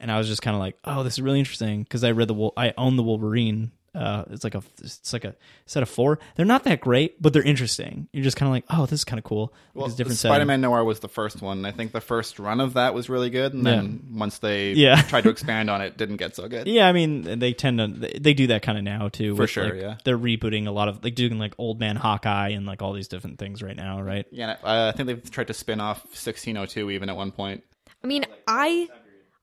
and I was just kind of like, oh, this is really interesting because I read the I own the Wolverine. Uh, it's like a it's like a set of four. They're not that great, but they're interesting. You're just kind of like, oh, this is kind of cool. Well, it's a different. Spider-Man Noir was the first one. I think the first run of that was really good, and then once they Yeah. tried to expand on it, didn't get so good. Yeah, I mean they tend to they- they do that kind of now too. For with, sure, like, yeah. They're rebooting a lot of like doing like Old Man Hawkeye and like all these different things right now, right? Yeah, uh, I think they've tried to spin off 1602 even at one point. I mean, I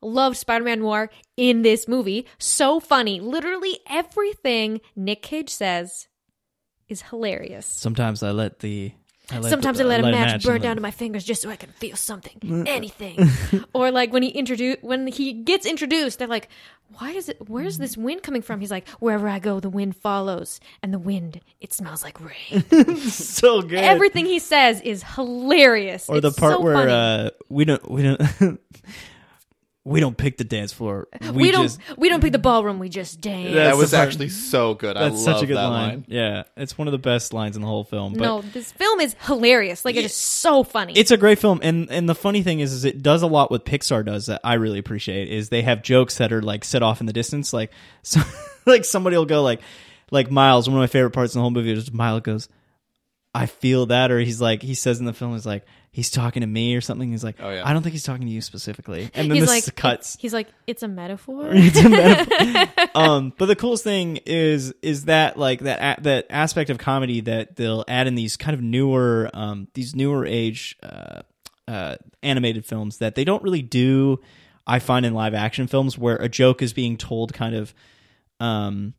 loved Spider-Man Noir in this movie. So funny. Literally everything Nick Cage says is hilarious. Sometimes I let the I let Sometimes the- I let, a match, and burn down to my fingers just so I can feel something, anything. or like when he introduce when he gets introduced, they're like, "Why is it? Where's this wind coming from?" He's like, "Wherever I go, the wind follows, and the wind it smells like rain." so good. Everything he says is hilarious. or the part so where uh, we don't we don't we don't pick the dance floor. We, we, don't just we don't pick the ballroom, we just dance. That's that was actually so good. I that's love such a good line. line. Yeah, it's one of the best lines in the whole film. But no, this film is hilarious. Like it is so funny. it's a great film and and the funny thing is is it does a lot what pixar does that i really appreciate is they have jokes that are like set off in the distance like so like somebody will go like like miles one of my favorite parts in the whole movie is miles goes i feel that or he's like he says in the film he's like he's talking to me or something he's like Oh, yeah. i don't think he's talking to you specifically and then he's this like cuts He's like, it's a metaphor. It's a metaphor. um, but the coolest thing is is that like that a- that aspect of comedy that they'll add in these kind of newer um, these newer age uh, uh, animated films that they don't really do. I find in live action films where a joke is being told kind of um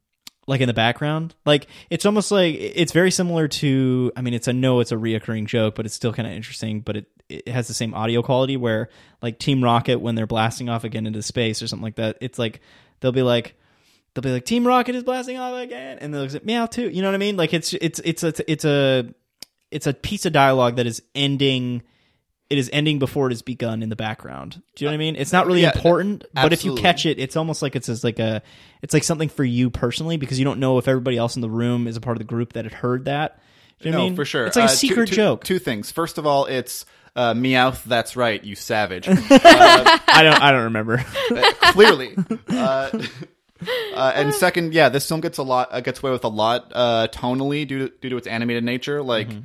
like in the background. Like it's almost like it's very similar to i mean it's a no it's a reoccurring joke but it's still kind of interesting but it it has the same audio quality where like team rocket when they're blasting off again into space or something like that it's like they'll be like they'll be like team rocket is blasting off again and they'll say meow too. You know what i mean? Like it's it's it's a it's a it's a piece of dialogue that is ending it is ending before it has begun in the background. Do you know what I mean? It's not really Yeah, important, but if you catch it, it's almost like it's as like a it's like something for you personally because you don't know if everybody else in the room is a part of the group that had heard that. Do you know no, what I mean? for sure. It's like a Uh, two- secret two- joke. Two things. First of all, it's uh, Meowth. That's right, you savage. I don't I don't remember. Clearly. Uh, uh, and second, yeah, this film gets a lot uh, gets away with a lot uh, tonally due to, due to its animated nature. Like Mm-hmm.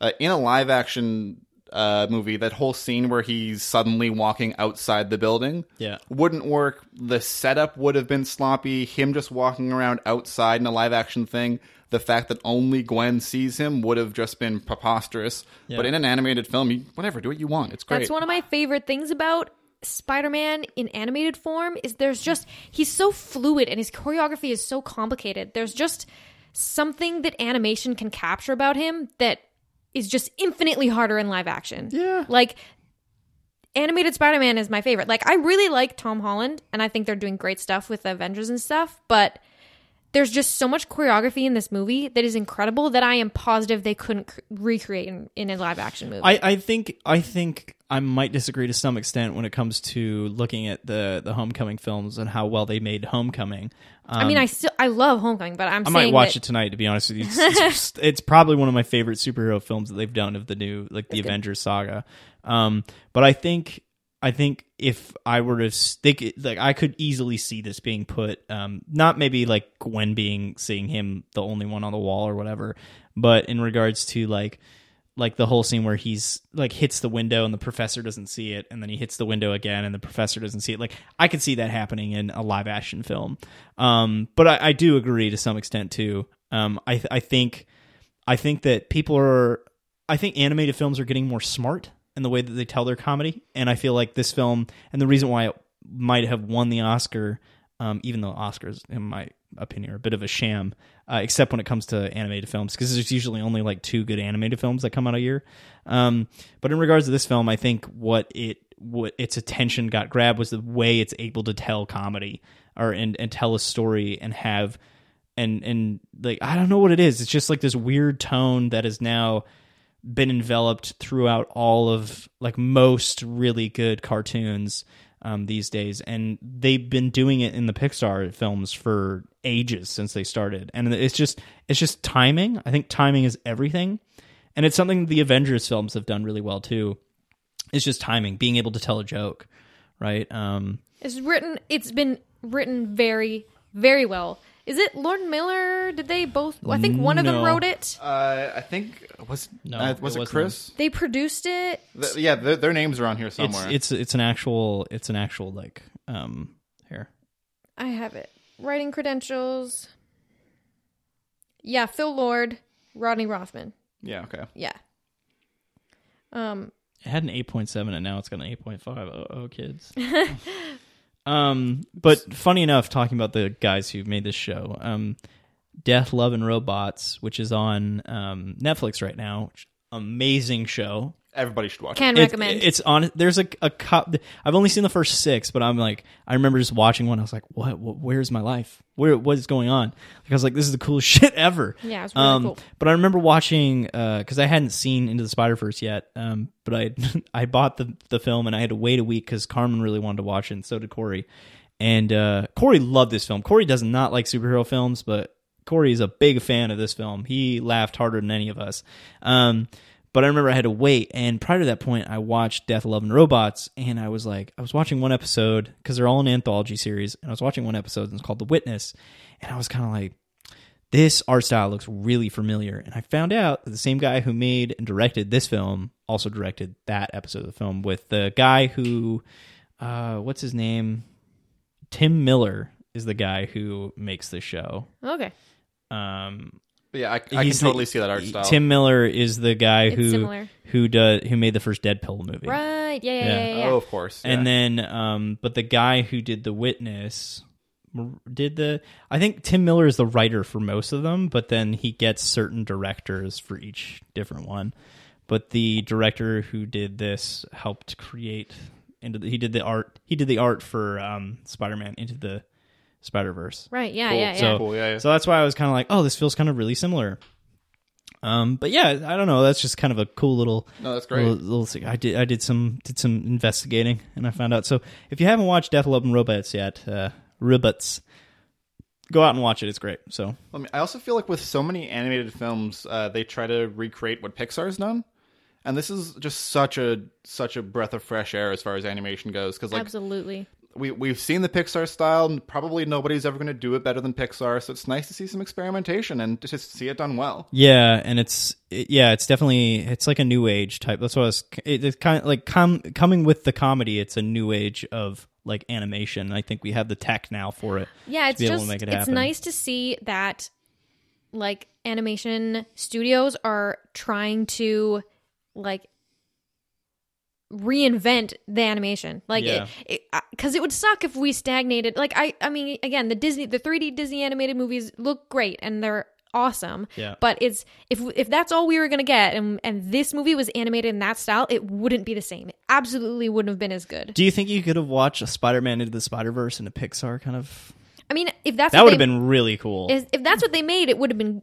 uh, in a live action uh, movie, that whole scene where he's suddenly walking outside the building, Yeah. wouldn't work. The setup would have been sloppy. Him just walking around outside in a live action thing. The fact that only Gwen sees him would have just been preposterous. Yeah. But in an animated film, you, whatever, do what you want. It's great. That's one of my favorite things about Spider-Man in animated form is there's just he's so fluid and his choreography is so complicated. There's just something that animation can capture about him that is just infinitely harder in live action. Yeah. Like animated Spider-Man is my favorite. Like I really like Tom Holland and I think they're doing great stuff with the Avengers and stuff, but there's just so much choreography in this movie that is incredible that I am positive they couldn't c- recreate in, in a live action movie. I, I think I think I might disagree to some extent when it comes to looking at the the Homecoming films and how well they made Homecoming. Um, I mean, I still I love Homecoming, but I'm I might watch that it tonight. To be honest with you, it's, it's, it's probably one of my favorite superhero films that they've done of the new like the Avengers saga. Um, but I think I think if I were to stick it, like I could easily see this being put, um, not maybe like Gwen being seeing him the only one on the wall or whatever, but in regards to like like the whole scene where he's like hits the window and the professor doesn't see it and then he hits the window again and the professor doesn't see it. Like i could see that happening in a live action film. Um but i, I do agree to some extent too. Um i i think i think that people are i think animated films are getting more smart in the way that they tell their comedy and i feel like this film and the reason why it might have won the oscar um, even though Oscars, in my opinion, are a bit of a sham, uh, except when it comes to animated films, because there's usually only like two good animated films that come out a year. Um, but in regards to this film, I think what it what its attention got grabbed was the way it's able to tell comedy or and, and tell a story and have and and like I don't know what it is. It's just like this weird tone that is now been enveloped throughout all of like most really good cartoons um, these days, and they've been doing it in the Pixar films for ages since they started. And it's just it's just timing. I think timing is everything, and it's something the Avengers films have done really well too. It's just timing, being able to tell a joke, right? Um, it's written. It's been written very, very well. Is it Lord Miller? Did they both? I think one of them wrote it. Uh, I think was No, uh, it was it, wasn't. Chris? They produced it. Th- yeah, their, their names are on here it's somewhere. it's it's an actual it's an actual like um here. I have it. Writing credentials. Yeah, Phil Lord, Rodney Rothman. yeah, okay. Yeah. Um. It had an eight point seven, and now it's got an eight point five. Oh, oh, kids. um, but funny enough, talking about the guys who made this show, um, Death, Love, and Robots, which is on um, Netflix right now. Which amazing show. Everybody should watch Can it. It- recommend. it's on. There's a a cup. I've only seen the first six, but I'm like, I remember just watching one. I was like, what? what where's my life? Where? What is going on? Like, I was like, this is the coolest shit ever. Yeah, it's really um, cool. But I remember watching because I hadn't seen Into the Spider Verse yet. Um, but I I bought the the film and I had to wait a week because Carmen really wanted to watch it, and so did Corey. And uh, Corey loved this film. Corey does not like superhero films, but Corey is a big fan of this film. He laughed harder than any of us. Um, but I remember I had to wait, and prior to that point, I watched Death, Love, and Robots, and I was like, I was watching one episode because they're all an anthology series, and I was watching one episode, and it's called The Witness, and I was kind of like, this art style looks really familiar, and I found out that the same guy who made and directed this film also directed that episode of the film with the guy who, uh, what's his name? Tim Miller is the guy who makes the show. Okay. Um, yeah, I, I can he's the- totally see that art style. Tim Miller is the guy It's who similar. who does who made the first Deadpool movie. Right. Yeah. Yeah. Yeah. Yeah. yeah, yeah. Oh, of course. And yeah. then, um, but the guy who did The Witness did the. I think Tim Miller is the writer for most of them, but then he gets certain directors for each different one. But the director who did this helped create into the, he did the art he did the art for um, Spider-Man into the Spider-Verse. Right. Yeah. Cool. Yeah. Yeah. So Cool, yeah, yeah. so that's why I was kind of like, oh, this feels kind of really similar. Um, but yeah, I don't know. That's just kind of a cool little No, that's great. Little, little thing. I did I did some did some investigating and I found out. So if you haven't watched Death Love and Robots yet, uh, Robots, go out and watch it. It's great. So I, mean, I also feel like with so many animated films, uh, they try to recreate what Pixar's done, and this is just such a such a breath of fresh air as far as animation goes. Because like Absolutely. We we've seen the Pixar style, and probably nobody's ever going to do it better than Pixar. So it's nice to see some experimentation and to just see it done well. yeah, and it's it, yeah, it's definitely it's like a new age type. That's what I was. It, it's kind of like com, coming with the comedy. It's a new age of like animation. I think we have the tech now for it. Yeah, to it's be able to just make it it's happen. nice to see that like animation studios are trying to like reinvent the animation like Yeah. it because it, would suck if we stagnated like i i mean again the disney the 3d disney animated movies look great and they're awesome Yeah. but it's if if that's all we were gonna get and and this movie was animated in that style it wouldn't be the same it absolutely wouldn't have been as good Do you think you could have watched a Spider-Man into the Spider-Verse in a Pixar kind of? i mean if that's That would have been really cool. if, if that's what they made, it would have been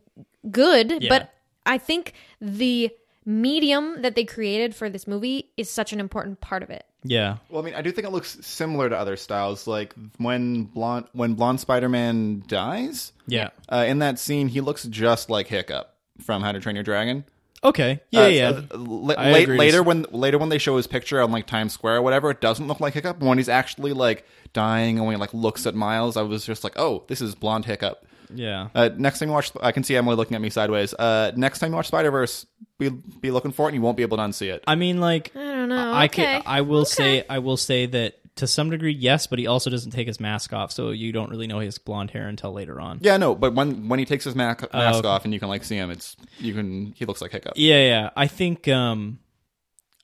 good. Yeah. But I think the medium that they created for this movie is such an important part of it. yeah. Well, I mean, I do think it looks similar to other styles. Like when blonde when blonde Spider Man dies, Yeah. uh, in that scene, he looks just like Hiccup from How to Train Your Dragon. Okay. Yeah, Uh, yeah. uh, la- I late- later when later when they show his picture on like Times Square or whatever, it doesn't look like Hiccup. When he's actually like dying and when he like looks at Miles, I was just like, oh, this is blonde Hiccup. Yeah. Uh, next time you watch, I can see Emily looking at me sideways. Uh, next time you watch Spider Verse, be be looking for it, and you won't be able to unsee it. I mean, like, I don't know. I okay. can. I will Okay. say. I will say that to some degree, yes, but he also doesn't take his mask off, so you don't really know his blonde hair until later on. Yeah, no, but when when he takes his mask, mask Oh, okay. off and you can like see him, it's you can he looks like Hiccup. Yeah, yeah. I think. Um,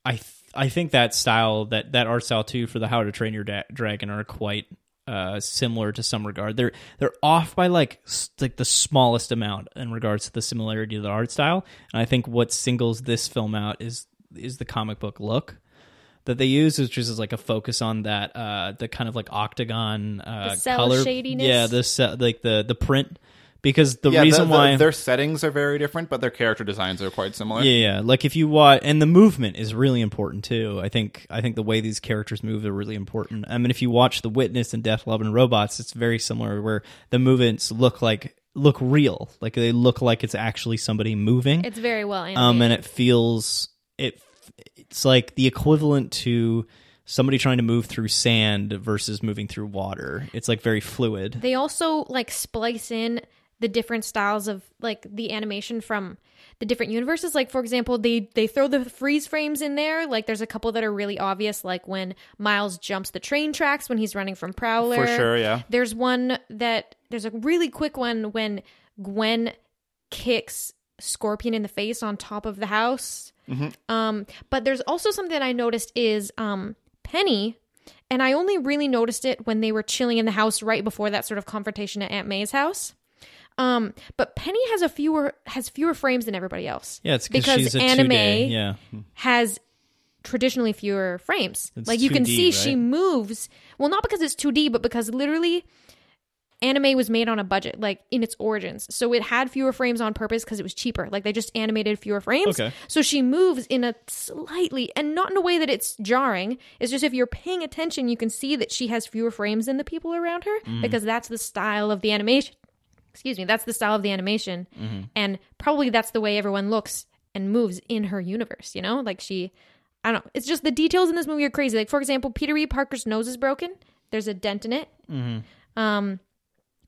I th- I think that style, that that art style too, for the How to Train Your da- Dragon, are quite uh similar to some regard. They're they're off by like like the smallest amount in regards to the similarity of the art style, and I think what singles this film out is is the comic book look. That they use which is like a focus on that uh the kind of like octagon uh The cell color shadiness? yeah the like the the print because the yeah, reason the- the- why their settings are very different, but their character designs are quite similar. yeah, yeah. Like if you watch, and the movement is really important too. I think I think the way these characters move are really important. I mean, if you watch The Witness and Death, Love, and Robots, it's very similar, where the movements look like look real, like they look like it's actually somebody moving. It's very well animated. um, and it feels it. It's like the equivalent to somebody trying to move through sand versus moving through water. It's like very fluid. they also like splice in the different styles of like the animation from the different universes. Like for example they they throw the freeze frames in there. Like there's a couple that are really obvious like when miles jumps the train tracks when he's running from prowler. For sure, yeah. there's one that there's a really quick one when gwen kicks scorpion in the face on top of the house. Um but there's also something that i noticed is um penny and i only really noticed it when they were chilling in the house right before that sort of confrontation at aunt may's house Um, but Penny has a fewer has fewer frames than everybody else. Yeah, it's because she's a anime 2D, yeah. has traditionally fewer frames. It's like you can 2D, see she moves. Well, not because it's 2D, but because literally anime was made on a budget, like in its origins. So it had fewer frames on purpose because it was cheaper. Like they just animated fewer frames. Okay. So she moves in a slightly, and not in a way that it's jarring. It's just if you're paying attention, you can see that she has fewer frames than the people around her Mm-hmm. because that's the style of the animation. Excuse me, that's the style of the animation. Mm-hmm. And probably that's the way everyone looks and moves in her universe, you know? Like she, I don't know. It's just the details in this movie are crazy. Like, for example, Peter E. Parker's nose is broken, there's a dent in it. Um,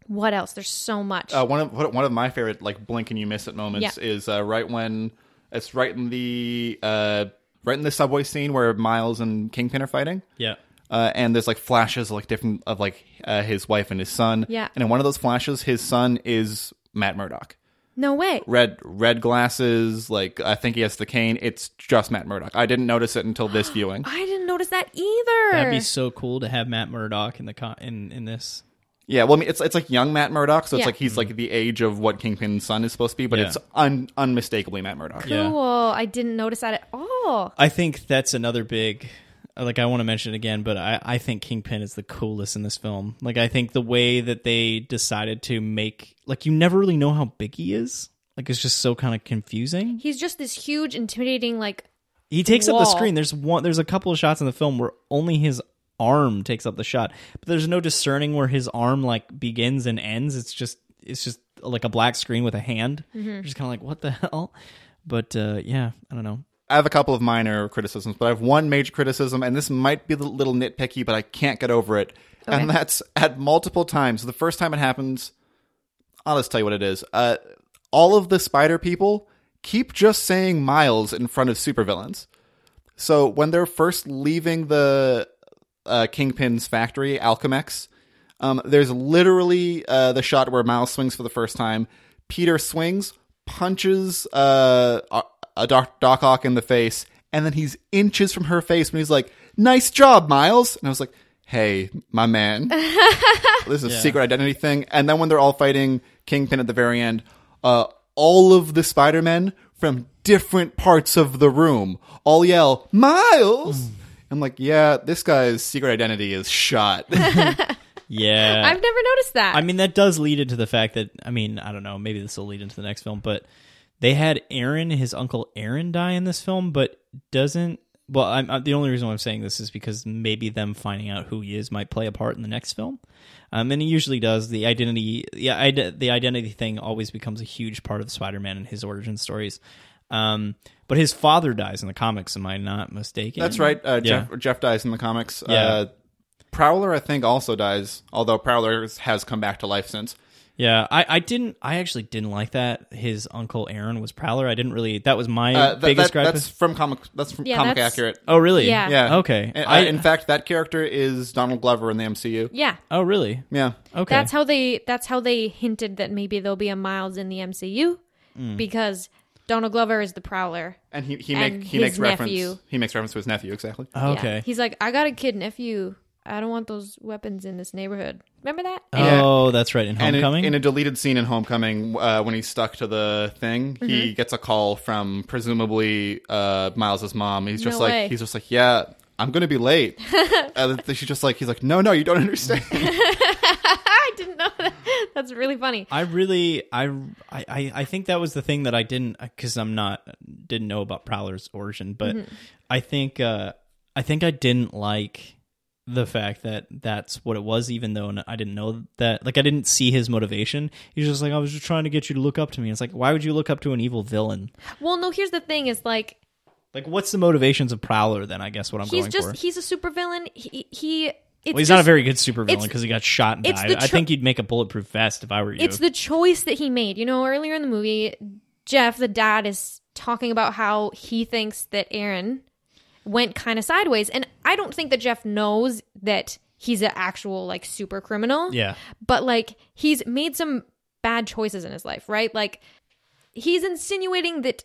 what else? There's so much. Uh, one of one of my favorite like blink and you miss it moments Yeah. is uh, right when it's right in the uh, right in the subway scene where Miles and Kingpin are fighting. Yeah. Uh, and there's like flashes of, like different of like uh, his wife and his son. Yeah. And in one of those flashes, his son is Matt Murdock. no way. Red red glasses, like I think he has the cane. It's just Matt Murdock. I didn't notice it until this viewing. I didn't notice that either. That'd be so cool to have Matt Murdock in the con- in in this. Yeah, well, I mean, it's it's like young Matt Murdock, so it's Yeah. like he's like the age of what Kingpin's son is supposed to be, but Yeah. it's un- unmistakably Matt Murdock. Yeah. cool. I didn't notice that at all. I think that's another big like I want to mention it again, but I, I think Kingpin is the coolest in this film. Like I think the way that they decided to make like you never really know how big he is. Like it's just so kind of confusing. He's just this huge, intimidating, like He takes up the screen. There's one there's a couple of shots in the film where only his arm takes up the shot. But there's no discerning where his arm like begins and ends. It's just it's just like a black screen with a hand. You're just kind of like what the hell? But uh yeah, I don't know. I have a couple of minor criticisms, but I have one major criticism, and this might be a little nitpicky, but I can't get over it. Okay. And that's at multiple times. The first time it happens, I'll just tell you what it is. Uh, all of the spider people keep just saying Miles in front of supervillains. So when they're first leaving the uh, Kingpin's factory, Alchemax, um, there's literally uh, the shot where Miles swings for the first time. Peter swings, punches uh, a- a Doc, Doc Ock in the face, and then he's inches from her face when he's like, "Nice job, Miles." And I was like, "Hey, my man, this is a Yeah. secret identity thing." And then when they're all fighting Kingpin at the very end, uh, all of the Spider Men from different parts of the room all yell, "Miles!" I'm like, "Yeah, this guy's secret identity is shot." Yeah. I've never noticed that. I mean, that does lead into the fact that I mean, I don't know, maybe this will lead into the next film, but they had Aaron, his uncle Aaron, die in this film, but doesn't. Well, I'm, i the only reason why I'm saying this is because maybe them finding out who he is might play a part in the next film, um, and it usually does. The identity, yeah, ide- the identity thing always becomes a huge part of Spider-Man and his origin stories. Um, but his father dies in the comics. Am I not mistaken? That's right. Uh, Yeah. Jeff, Jeff dies in the comics. Yeah. Uh, Prowler, I think, also dies, although Prowler has come back to life since. Yeah, I, I didn't. I actually didn't like that. His uncle Aaron was Prowler. I didn't really. That was my Uh, that, biggest that, gripe. that's from comic. That's from Yeah, comic that's- accurate. oh, really? Yeah. Yeah. Okay. And, I, uh, in fact, that character is Donald Glover in the MCU. yeah, oh, really? Yeah. Okay. that's how they. That's how they hinted that maybe there'll be a Miles in the MCU Mm. because Donald Glover is the Prowler. And he he, And he his makes reference. nephew. He makes reference to his nephew exactly. Yeah. okay. He's like, I got a kid nephew. I don't want those weapons in this neighborhood. Remember that? Yeah. Oh, that's right. In And in, Homecoming. in a deleted scene in Homecoming, uh, when he's stuck to the thing, Mm-hmm. he gets a call from presumably uh, Miles's mom. He's just No like, way. he's just like, yeah, I'm gonna be late. and then she's just like, he's like, no, no, you don't understand. I didn't know that. That's really funny. I really, I, I, I I think that was the thing that I didn't, because I'm not, didn't know about Prowler's origin, but Mm-hmm. I think, uh, I think I didn't like the fact that that's what it was, even though I didn't know that, like, I didn't see his motivation. He's just like, I was just trying to get you to look up to me. It's like, why would you look up to an evil villain? Well, no, here's the thing: is like Like, what's the motivations of Prowler then? I guess what I'm he's going just for. he's a supervillain. He he. It's well, he's just, not a very good supervillain because he got shot and died. the I think you'd make a bulletproof vest if I were you. It's the choice that he made. You know, earlier in the movie, Jeff, the dad, is talking about how he thinks that Aaron went kind of sideways, and I don't think that Jeff knows that he's an actual like super criminal. yeah. but like he's made some bad choices in his life, right? Like he's insinuating that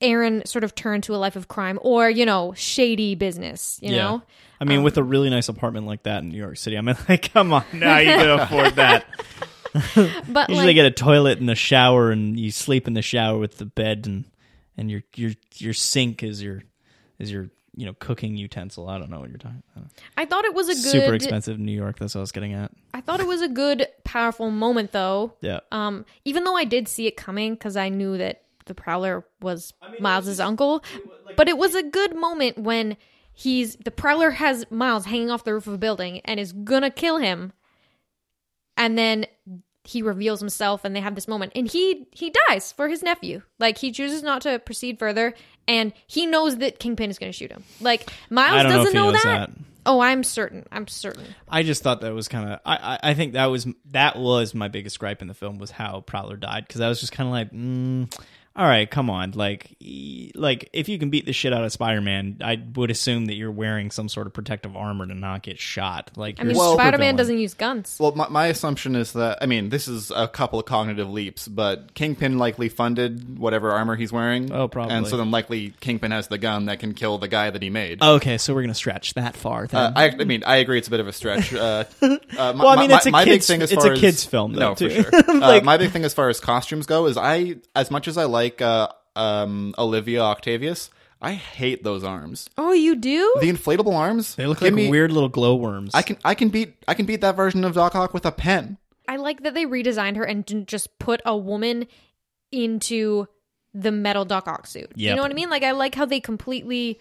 Aaron sort of turned to a life of crime or, you know, shady business, you know? I mean, Um, with a really nice apartment like that in New York City, I mean, like, come on, now you can afford that. but Usually like, get a toilet and a shower, and you sleep in the shower with the bed, and and your your your sink is your is your you know cooking utensil. I don't know what you're talking. about. I thought it was a good, Super expensive New York. That's what I was getting at. I thought it was a good, powerful moment, though. Yeah. Um, even though I did see it coming because I knew that the Prowler was Miles's uncle, but it was a good moment when he's the Prowler has Miles hanging off the roof of a building and is gonna kill him, and then he reveals himself and they have this moment and he he dies for his nephew like he chooses not to proceed further and he knows that kingpin is going to shoot him like miles know doesn't know, knows that. that. oh i'm certain i'm certain I just thought that was kind of. I, I I think that was that was my biggest gripe in the film was how Prowler died because I was just kind of like, mm, all right, come on, like like if you can beat the shit out of Spider Man, I would assume that you're wearing some sort of protective armor to not get shot. Like i mean Well- spider-man doesn't use guns Well, my, my assumption is that I mean this is a couple of cognitive leaps, but Kingpin likely funded whatever armor he's wearing. Oh, probably. And so then likely Kingpin has the gun that can kill the guy that he made. Okay, so we're gonna stretch that far. Then. Uh, I, I mean, I agree. It's a bit of a stretch. Uh, uh, my, Well, I mean, my- it's a my big kids- thing as it's far a as- kids' film, though, No, too. for sure. Like- uh, my big thing as far as costumes go is I, as much as I like uh, um, Olivia Octavius, I hate those arms. oh you do The inflatable arms. they look like me- weird little glowworms. I can, I can beat, I can beat that version of Doc Ock with a pen. i like that they redesigned her and didn't just put a woman into the metal doc ock suit you know what i mean like i like how they completely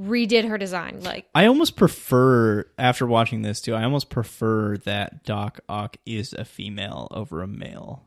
redid her design like I almost prefer after watching this too. I almost prefer that Doc Ock is a female over a male.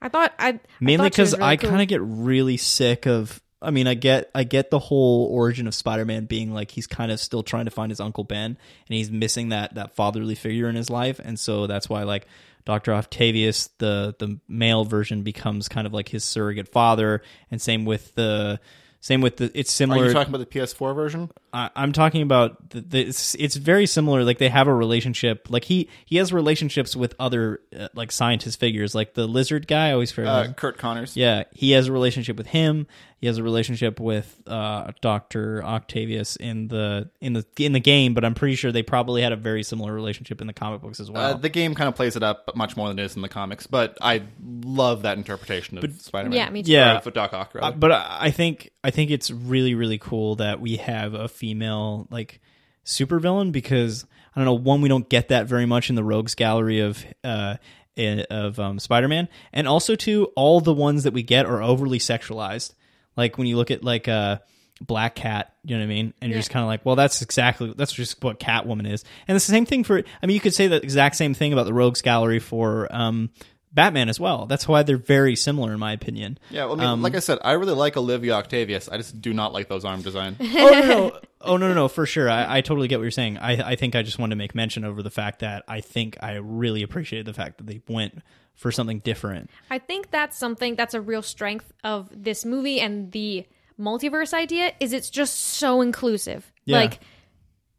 I thought i mainly because because I kind of get really sick of. I mean, I get I get the whole origin of Spider-Man being like he's kind of still trying to find his Uncle Ben, and he's missing that that fatherly figure in his life, and so that's why like Doctor Octavius, the the male version, becomes kind of like his surrogate father, and same with the same with the it's similar. Are you talking about the PS4 version? I, I'm talking about the, the it's, it's very similar. Like they have a relationship. Like he he has relationships with other uh, like scientist figures, like the lizard guy. I always forget. Uh, Curt Connors. yeah, he has a relationship with him. He has a relationship with uh, Doctor Octavius in the in the in the game, but I'm pretty sure they probably had a very similar relationship in the comic books as well. Uh, the game kind of plays it up much more than it is in the comics, but I love that interpretation of Spider-Man. Yeah, me too. Yeah. Or of Doc Ock, Uh, but I I think I think it's really really cool that we have a female like supervillain because I don't know one we don't get that very much in the rogues gallery of uh of um, Spider-Man and also two all the ones that we get are overly sexualized like when you look at like uh Black Cat, you know what I mean? And you're just kind of like, well, that's exactly that's just what Catwoman is. And it's the same thing for. I mean, you could say the exact same thing about the Rogues Gallery for um, Batman as well. That's why they're very similar, in my opinion. yeah, well, I mean, um, like I said, I really like Olivia Octavius. I just do not like those arm design. oh no, no, oh no, no, no, for sure. I, I totally get what you're saying. I, I think I just wanted to make mention over the fact that I think I really appreciated the fact that they went for something different. I think that's something that's a real strength of this movie and the multiverse idea is it's just so inclusive. Yeah. Like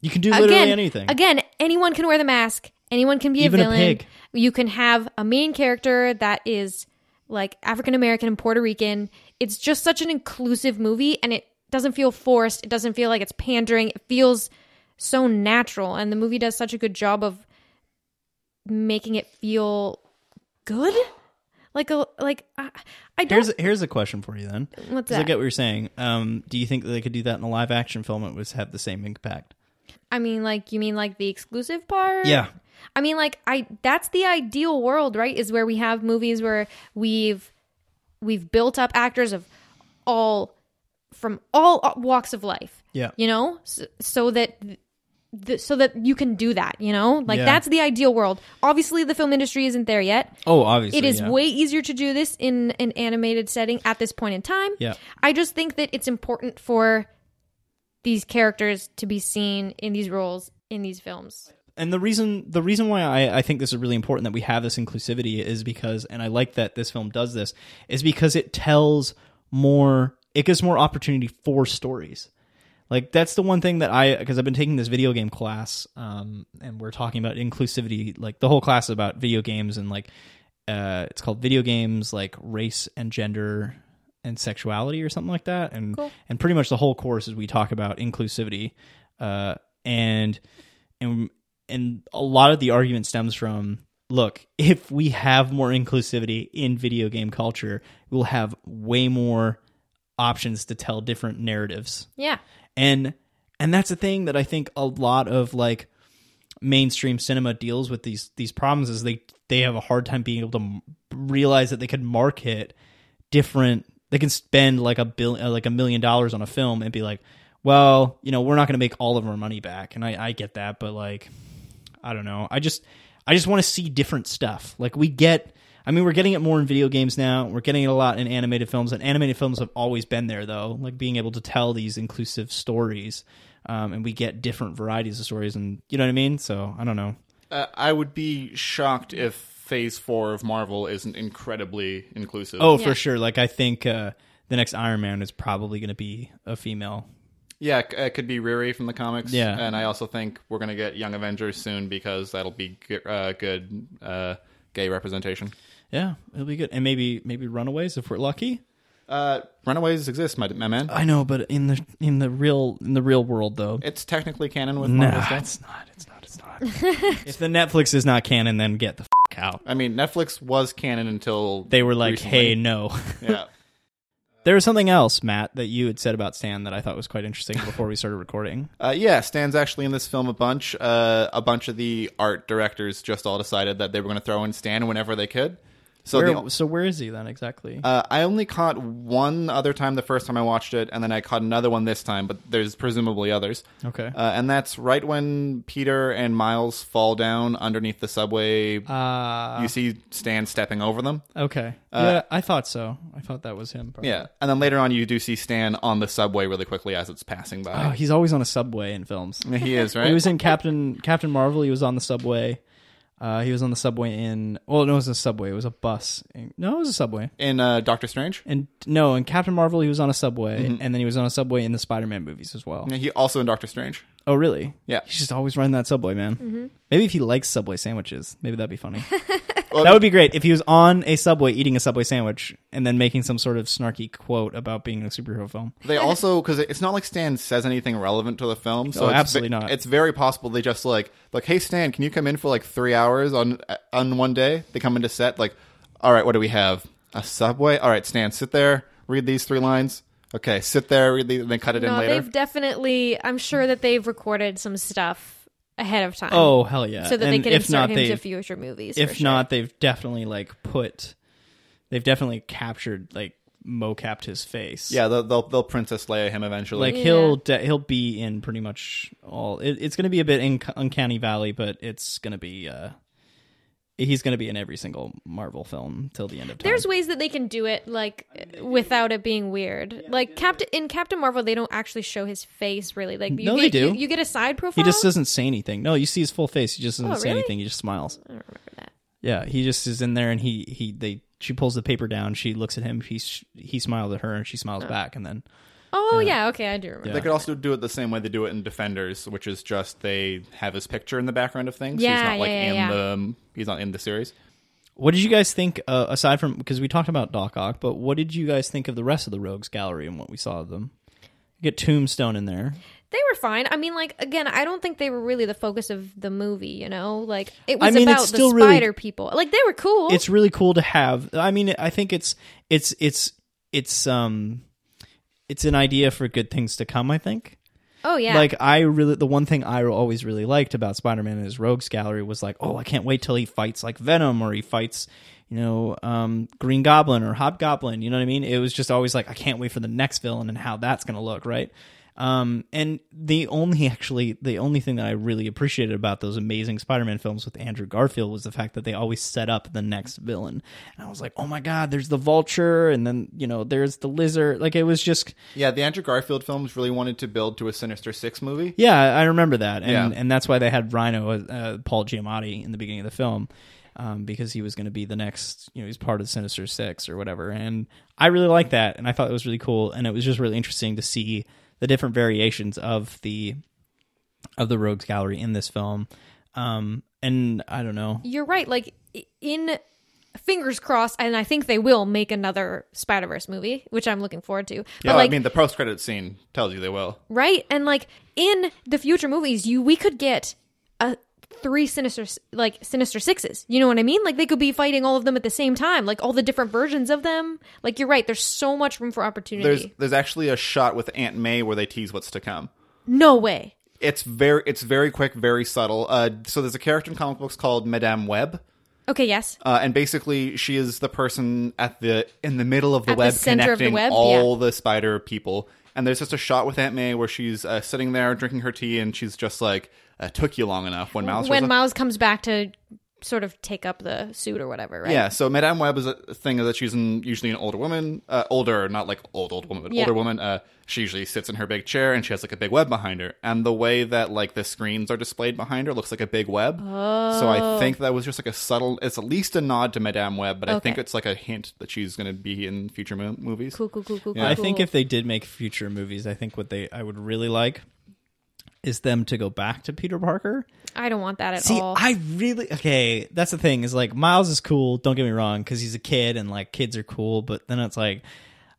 You can do literally again, anything. Again, anyone can wear the mask. Anyone can be Even a a villain. pig. You can have a main character that is like African American and Puerto Rican. It's just such an inclusive movie and it doesn't feel forced. It doesn't feel like it's pandering. It feels so natural and the movie does such a good job of making it feel good. Like a like I, I don't Here's here's a question for you then. What's 'Cause I get what you're saying. Um, do you think that they could do that in a live action film? It would have the same impact. I mean like you mean like the exclusive part? Yeah. I mean, like I that's the ideal world, right? Is where we have movies where we've we've built up actors of all from all walks of life. Yeah. You know, so, so that th- so that you can do that, you know? Like Yeah. that's the ideal world. Obviously the film industry isn't there yet. Oh, obviously. It is yeah. way easier to do this in an animated setting at this point in time. Yeah. I just think that it's important for these characters to be seen in these roles in these films. and the reason the reason why I, I think this is really important that we have this inclusivity is because and I like that this film does this is because it tells more it gives more opportunity for stories. Like that's the one thing that I because I've been taking this video game class um and we're talking about inclusivity like the whole class is about video games and like uh it's called video games like race and gender and sexuality or something like that and Cool. and pretty much the whole course is we talk about inclusivity uh and and and a lot of the argument stems from look, if we have more inclusivity in video game culture, we'll have way more options to tell different narratives. Yeah. And and that's a thing that I think a lot of like mainstream cinema deals with these these problems is they they have a hard time being able to realize that they could market different they can spend like a bill uh, like a million dollars on a film and be like well you know we're not going to make all of our money back. And I I get that but like I don't know. I just I just want to see different stuff. Like we get I mean we're getting it more in video games now we're getting it a lot in animated films and animated films have always been there though like being able to tell these inclusive stories um, and we get different varieties of stories and you know what I mean so I don't know Uh, I would be shocked if Phase Four of Marvel isn't incredibly inclusive. Oh, Yeah. for sure. Like I think uh, the next Iron Man is probably going to be a female. yeah, it could be Riri from the comics. Yeah. and I also think we're gonna get Young Avengers soon because that'll be uh, good uh, gay representation. Yeah, it'll be good. And maybe maybe Runaways if we're lucky. Uh, Runaways exist, my, my man. I know, but in the in the real in the real world though. It's technically canon with Marvel stuff. it's not. It's not. It's not. if the Netflix is not canon, then get the f- out. I mean, Netflix was canon until They were like, recently. "Hey, no." yeah. there was something else, Matt, that you had said about Stan that I thought was quite interesting before we started recording. Uh, yeah, Stan's actually in this film a bunch. Uh, a bunch of the art directors just all decided that they were going to throw in Stan whenever they could. So Where, the, so where is he then exactly? uh, I only caught one other time the first time I watched it, and then I caught another one this time. But there's presumably others. okay. Uh, and that's right when Peter and Miles fall down underneath the subway. Uh, you see Stan stepping over them. okay. yeah, I thought so. I thought that was him. probably. Yeah, and then later on, you do see Stan on the subway really quickly as it's passing Oh, by. he's always on a subway in films. he is right. He was in Captain Captain Marvel. He was on the subway. Uh, he was on the subway in. Well, no, it was a subway. It was a bus. No, it was a subway. in uh, Doctor Strange. And no, in Captain Marvel, he was on a subway, and then he was on a subway in the Spider-Man movies as well. Yeah, He also in Doctor Strange. Oh, really? Yeah. He's just always running that subway, man. Maybe if he likes Subway sandwiches, maybe that'd be funny. Well, that would be great if he was on a subway eating a Subway sandwich and then making some sort of snarky quote about being a superhero film. They also because it's not like Stan says anything relevant to the film. So Oh, it's absolutely ve- not. It's very possible they just like like, hey Stan, can you come in for like three hours on on one day? They come into set like, all right, what do we have? A subway. All right, Stan, sit there, read these three lines. Okay, sit there, read these, and then cut it in No, later. they've definitely. I'm sure that they've recorded some stuff ahead of time. Oh hell yeah! so that they And can if insert not, him they to future movies. for if sure. not, they've definitely like put, they've definitely captured like mocapped his face. Yeah, they'll, they'll they'll Princess Leia him eventually. like Yeah. he'll de- he'll be in pretty much all. It, it's going to be a bit in uncanny valley, but it's going to be. uh He's going to be in every single Marvel film till the end of time. There's ways that they can do it like without it being weird. Like Captain in Captain Marvel, they don't actually show his face really. Like you No, get, they do. You, you get a side profile. he just doesn't say anything. No, you see his full face. He just doesn't Oh, say really? anything. He just smiles. I don't remember that. Yeah, he just is in there, and he he they she pulls the paper down. She looks at him. He he smiles at her, and she smiles oh. back, and then Oh yeah, okay, I do remember. They could also do it the same way they do it in Defenders, which is just they have his picture in the background of things. he's Yeah, not like yeah, yeah, in yeah. the he's not in the series. What did you guys think, uh, aside from because we talked about Doc Ock, but what did you guys think of the rest of the Rogues Gallery and what we saw of them? You get Tombstone in there. They were fine. I mean, like again, I don't think they were really the focus of the movie. You know, like it was I mean, it's about the still really- spider people. Like they were cool. It's really cool to have. I mean, I think it's it's it's it's um it's an idea for good things to come. I think. oh yeah, Like I really, the one thing I always really liked about Spider-Man and his Rogues Gallery was like, oh, I can't wait till he fights like Venom or he fights, you know, um, Green Goblin or Hobgoblin. You know what I mean? It was just always like, I can't wait for the next villain and how that's gonna look, right? Um, and the only actually the only thing that I really appreciated about those amazing Spider-Man films with Andrew Garfield was the fact that they always set up the next villain. And I was like, oh my god, there's the Vulture, and then you know there's the Lizard. Like it was just Yeah, the Andrew Garfield films really wanted to build to a Sinister Six movie. Yeah, I remember that, and Yeah. and that's why they had Rhino, uh, Paul Giamatti, in the beginning of the film, um, because he was going to be the next, you know, he's part of the Sinister Six or whatever, and I really liked that, and I thought it was really cool, and it was just really interesting to see the different variations of the of the Rogues Gallery in this film, um, and I don't know, you're right. Like in fingers crossed, and I think they will make another Spider Verse movie, which I'm looking forward to. But Yeah, like, I mean the post credit scene tells you they will. right? And like in the future movies, you we could get a three sinister like sinister sixes. You know what I mean? Like they could be fighting all of them at the same time, like all the different versions of them. Like you're right. There's so much room for opportunity. There's there's actually a shot with Aunt May where they tease what's to come. no way. It's very it's very quick, very subtle. Uh, so there's a character in comic books called Madame Web. Okay, yes. Uh, and basically, she is the person at the in the middle of the At the web, center of the connecting web, all the spider people. And there's just a shot with Aunt May where she's uh, sitting there drinking her tea, and she's just like, uh, "Took you long enough." When Miles shows when up. Miles comes back to sort of take up the suit or whatever, right? Yeah, so Madame Web is a thing that she's in, usually an older woman, uh, older, not like old old woman, but Yeah. older woman. Uh, she usually sits in her big chair and she has like a big web behind her, and the way that like the screens are displayed behind her looks like a big web. Oh. So I think that was just like a subtle. It's at least a nod to Madame Web, but I think it's like a hint that she's going to be in future mo- movies. Cool, cool, cool, cool. Yeah. cool, I think if they did make future movies, I think what they I would really like is them to go back to Peter Parker. I don't want that at all. See, all. I really okay. That's the thing is like Miles is cool. Don't get me wrong, because he's a kid and like kids are cool. But then it's like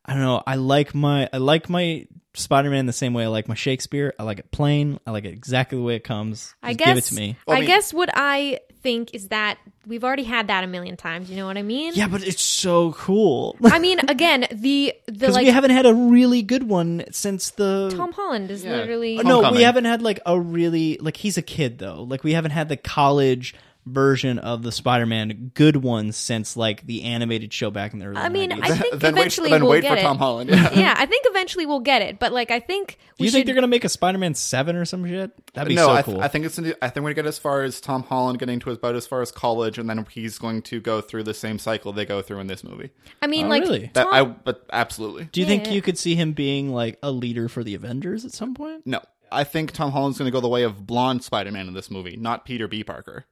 I don't know. I like my I like my Spider Man the same way I like my Shakespeare. I like it plain. I like it exactly the way it comes. Just I guess give it to me. I I mean- guess what I think is that we've already had that a million times. You know what I mean? Yeah, but it's so cool. I mean, again, the the like we haven't had a really good one since the Tom Holland is Yeah. literally Oh, no, Homecoming. we haven't had like a really like he's a kid though. Like we haven't had the college version of the Spider-Man good ones since like the animated show back in the early. I mean, 90s. I think then wait, eventually then we'll wait get for it. Tom Holland. Yeah. yeah, I think eventually we'll get it. But like, I think Do we you think they're gonna make a Spider-Man seven or some shit? That'd be no, so I, cool. th- I think it's. I think we get as far as Tom Holland getting to about as far as college, and then he's going to go through the same cycle they go through in this movie. I mean, Oh, like, really? That Tom- I, but absolutely. Do you think Yeah. you could see him being like a leader for the Avengers at some point? No, I think Tom Holland's going to go the way of blonde Spider-Man in this movie, not Peter B. Parker,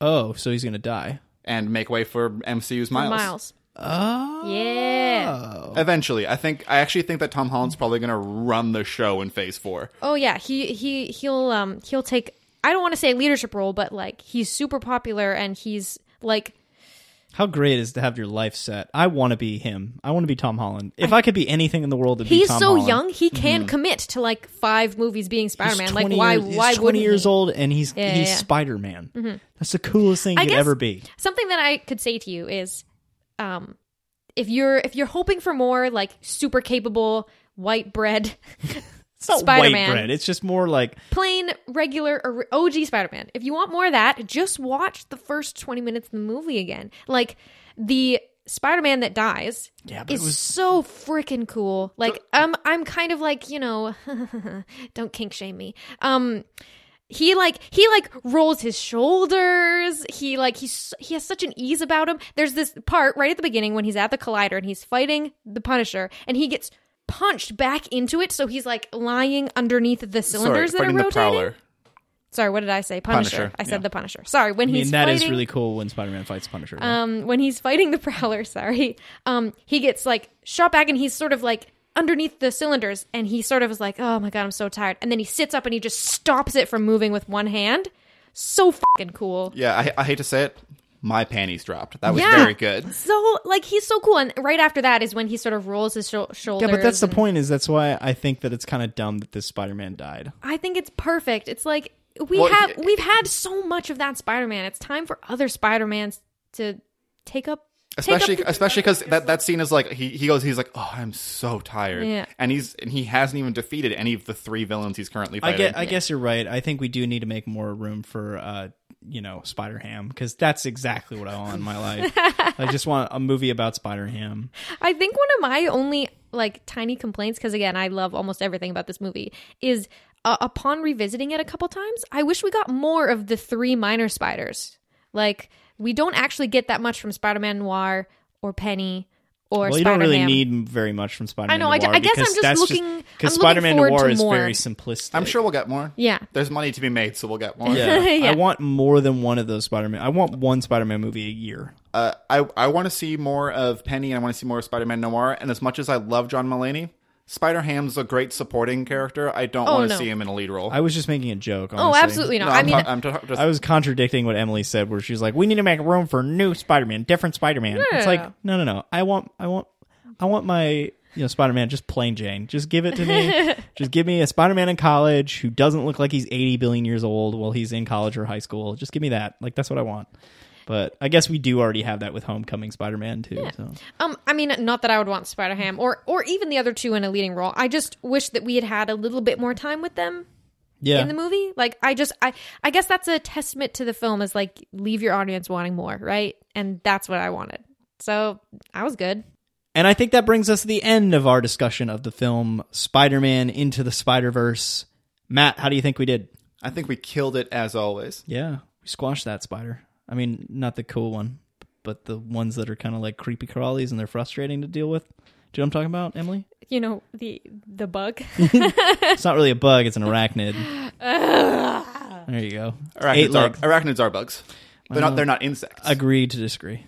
Oh, so he's gonna die. and make way for MCU's Miles. Miles. Oh, Yeah. Eventually, I think. I actually think that Tom Holland's probably going to run the show in Phase Four. Oh yeah, he he he'll um he'll take. I don't want to say a leadership role, but like he's super popular and he's like How great is to have your life set? I want to be him. I want to be Tom Holland. If I, could be anything in the world, it'd be he's Tom so Holland. young he can commit to like five movies being Spider-Man. Like 20 why years, he's why 20 years he? old and he's Yeah, he's yeah. Spider Man. That's the coolest thing I you could ever be. Something that I could say to you is, um, if you're if you're hoping for more like super capable white bread It's not Spider-Man. white bread. It's just more like plain regular or OG Spider-Man. If you want more of that, just watch the first 20 minutes of the movie again. Like the Spider-Man that dies Yeah, is was- so freaking cool. Like um I'm kind of like, you know, don't kink shame me. Um he like he like rolls his shoulders. He like he's he has such an ease about him. There's this part right at the beginning when he's at the collider and he's fighting the Punisher and he gets punched back into it so he's like lying underneath the cylinders Sorry, that are fighting the rotating. Prowler. Sorry, what did I say? Punisher. Punisher, I said yeah. the Punisher. Sorry, when I mean he's that is fighting, really cool when Spider Man fights Punisher. um when he's fighting the Prowler, sorry, um he gets like shot back and he's sort of like underneath the cylinders and he sort of is like, oh my god, I'm so tired, and then he sits up and he just stops it from moving with one hand. So fucking cool. Yeah, I, I hate to say it. My panties dropped. That was Yeah. very good. So like he's so cool, and right after that is when he sort of rolls his shou- shoulders. yeah, but that's the point. Is that's why I think that it's kind of dumb that this Spider Man died. I think it's perfect. It's like we Well, have y- we've had so much of that Spider-Man. It's time for other Spider-Mans to take up take up Especially, the- especially because that, that scene is like he, he goes he's like oh I'm so tired Yeah. and he's and he hasn't even defeated any of the three villains he's currently I fighting. get. I guess you're right. I think we do need to make more room for, uh, you know, Spider Ham because that's exactly what I want in my life. I just want a movie about Spider Ham. I think one of my only like tiny complaints because again I love almost everything about this movie is uh, upon revisiting it a couple times I wish we got more of the three minor spiders. Like we don't actually get that much from Spider-Man Noir or Penny or Well, you don't really need very much from Spider Man. I know, I d- I guess I'm just looking- because Spider Man forward Noir is more. very simplistic. I'm sure we'll get more. Yeah. There's money to be made, so we'll get more. Yeah. Yeah. I want more than one of those Spider Man. I want one Spider Man movie a year. Uh, I I want to see more of Penny and I want to see more of Spider-Man Noir. And as much as I love John Mulaney, Spider Ham's a great supporting character. I don't Oh, want to no. see him in a lead role. I was just making a joke. Oh, honestly. absolutely not. No, I I'm mean, ta- I'm ta- just, I was contradicting what Emily said, where she's like, "We need to make room for new Spider-Man, different Spider-Man." It's Yeah. like, no, no, no. I want, I want, I want my you know, Spider Man, just plain Jane. Just give it to me. just give me a Spider Man in college who doesn't look like he's 80 billion years old while he's in college or high school. Just give me that. Like, that's what I want. But I guess we do already have that with Homecoming Spider Man, too. So. Um, I mean, not that I would want Spider Ham or or even the other two in a leading role. I just wish that we had had a little bit more time with them Yeah. in the movie. Like, I just, I, I guess that's a testament to the film. Is like leave your audience wanting more, right? And that's what I wanted. So I was good. And I think that brings us to the end of our discussion of the film Spider Man Into the Spider Verse. Matt, how do you think we did? I think we killed it as always. Yeah, we squashed that spider. I mean, not the cool one, but the ones that are kind of like creepy crawlies and they're frustrating to deal with. Do you know what I'm talking about, Emily? You know the the bug. It's not really a bug, it's an arachnid. there you go. Eight Arachnids are, arachnids are bugs. They're not. They're not insects. Agree to disagree.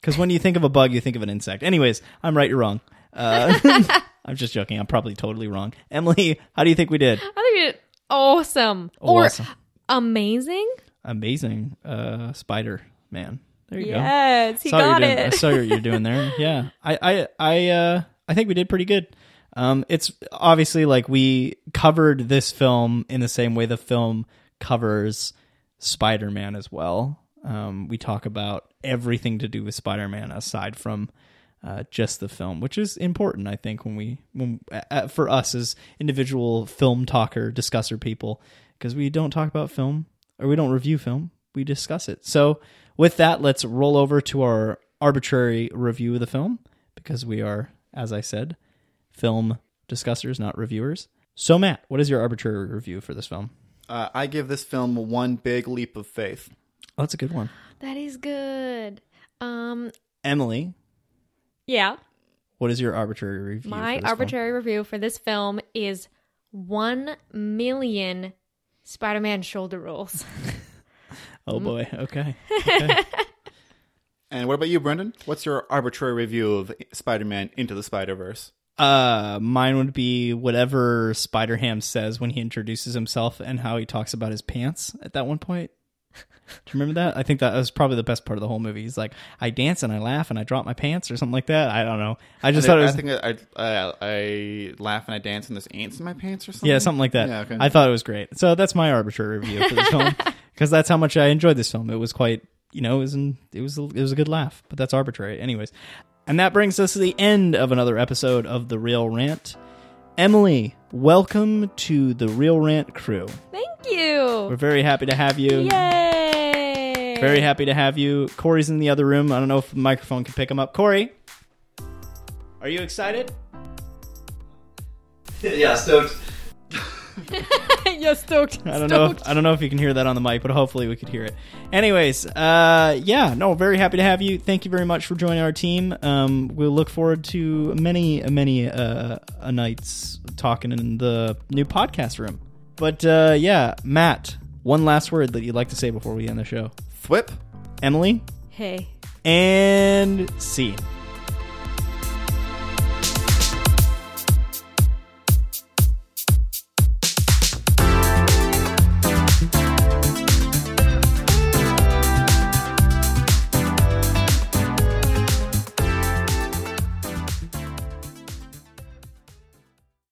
Because when you think of a bug, you think of an insect. Anyways, I'm right, you're wrong. Uh, I'm just joking. I'm probably totally wrong. Emily, how do you think we did? I think we did awesome, Awesome. or amazing. Amazing. Uh, Spider Man. There you go. Yes, he got you're doing. I saw what you're doing there. Yeah, I, I, I, uh, I think we did pretty good. Um, it's obviously like we covered this film in the same way the film covers Spider-Man as well. Um, we talk about everything to do with Spider-Man aside from uh, just the film, which is important, I think, when we, when uh, for us as individual film talker, discusser people, because we don't talk about film or we don't review film, we discuss it. So, with that, let's roll over to our arbitrary review of the film because we are, as I said, film discussers, not reviewers. So, Matt, what is your arbitrary review for this film? Uh, I give this film one big leap of faith. Oh, that's a good one. That is good. Um, Emily, yeah. what is your arbitrary review? My for this film? arbitrary review for this film is one million Spider-Man shoulder rolls. Oh Mm. boy. Okay. And what about you, Breandan? What's your arbitrary review of Spider-Man Into the Spider-Verse? Uh, mine would be whatever Spider Ham says when he introduces himself and how he talks about his pants at that one point. Do you remember that? I think that was probably the best part of the whole movie. He's like, I dance and I laugh and I drop my pants or something like that. I don't know. I just I, thought it was I think I, I, I laugh and I dance and there's ants in my pants or something. yeah, something like that. Yeah, okay. I thought it was great. So that's my arbitrary review for this film because that's how much I enjoyed this film. It was quite, you know, it was an, it was a, it was a good laugh, but that's arbitrary, anyways. And that brings us to the end of another episode of the Reel Rant. Emily, welcome to the Reel Rant crew. Thank you. We're very happy to have you. Yay! Very happy to have you. Corey's in the other room. I don't know if the microphone can pick him up. Corey, are you excited? yeah, stoked. yes, stoked. I don't know. If, I don't know if you can hear that on the mic, but hopefully we could hear it. Anyways, uh, yeah, no, very happy to have you. Thank you very much for joining our team. Um, we'll look forward to many, many uh, uh, nights talking in the new podcast room. But uh, yeah, Matt, one last word that you'd like to say before we end the show. Thwip. Emily Hey. and scene.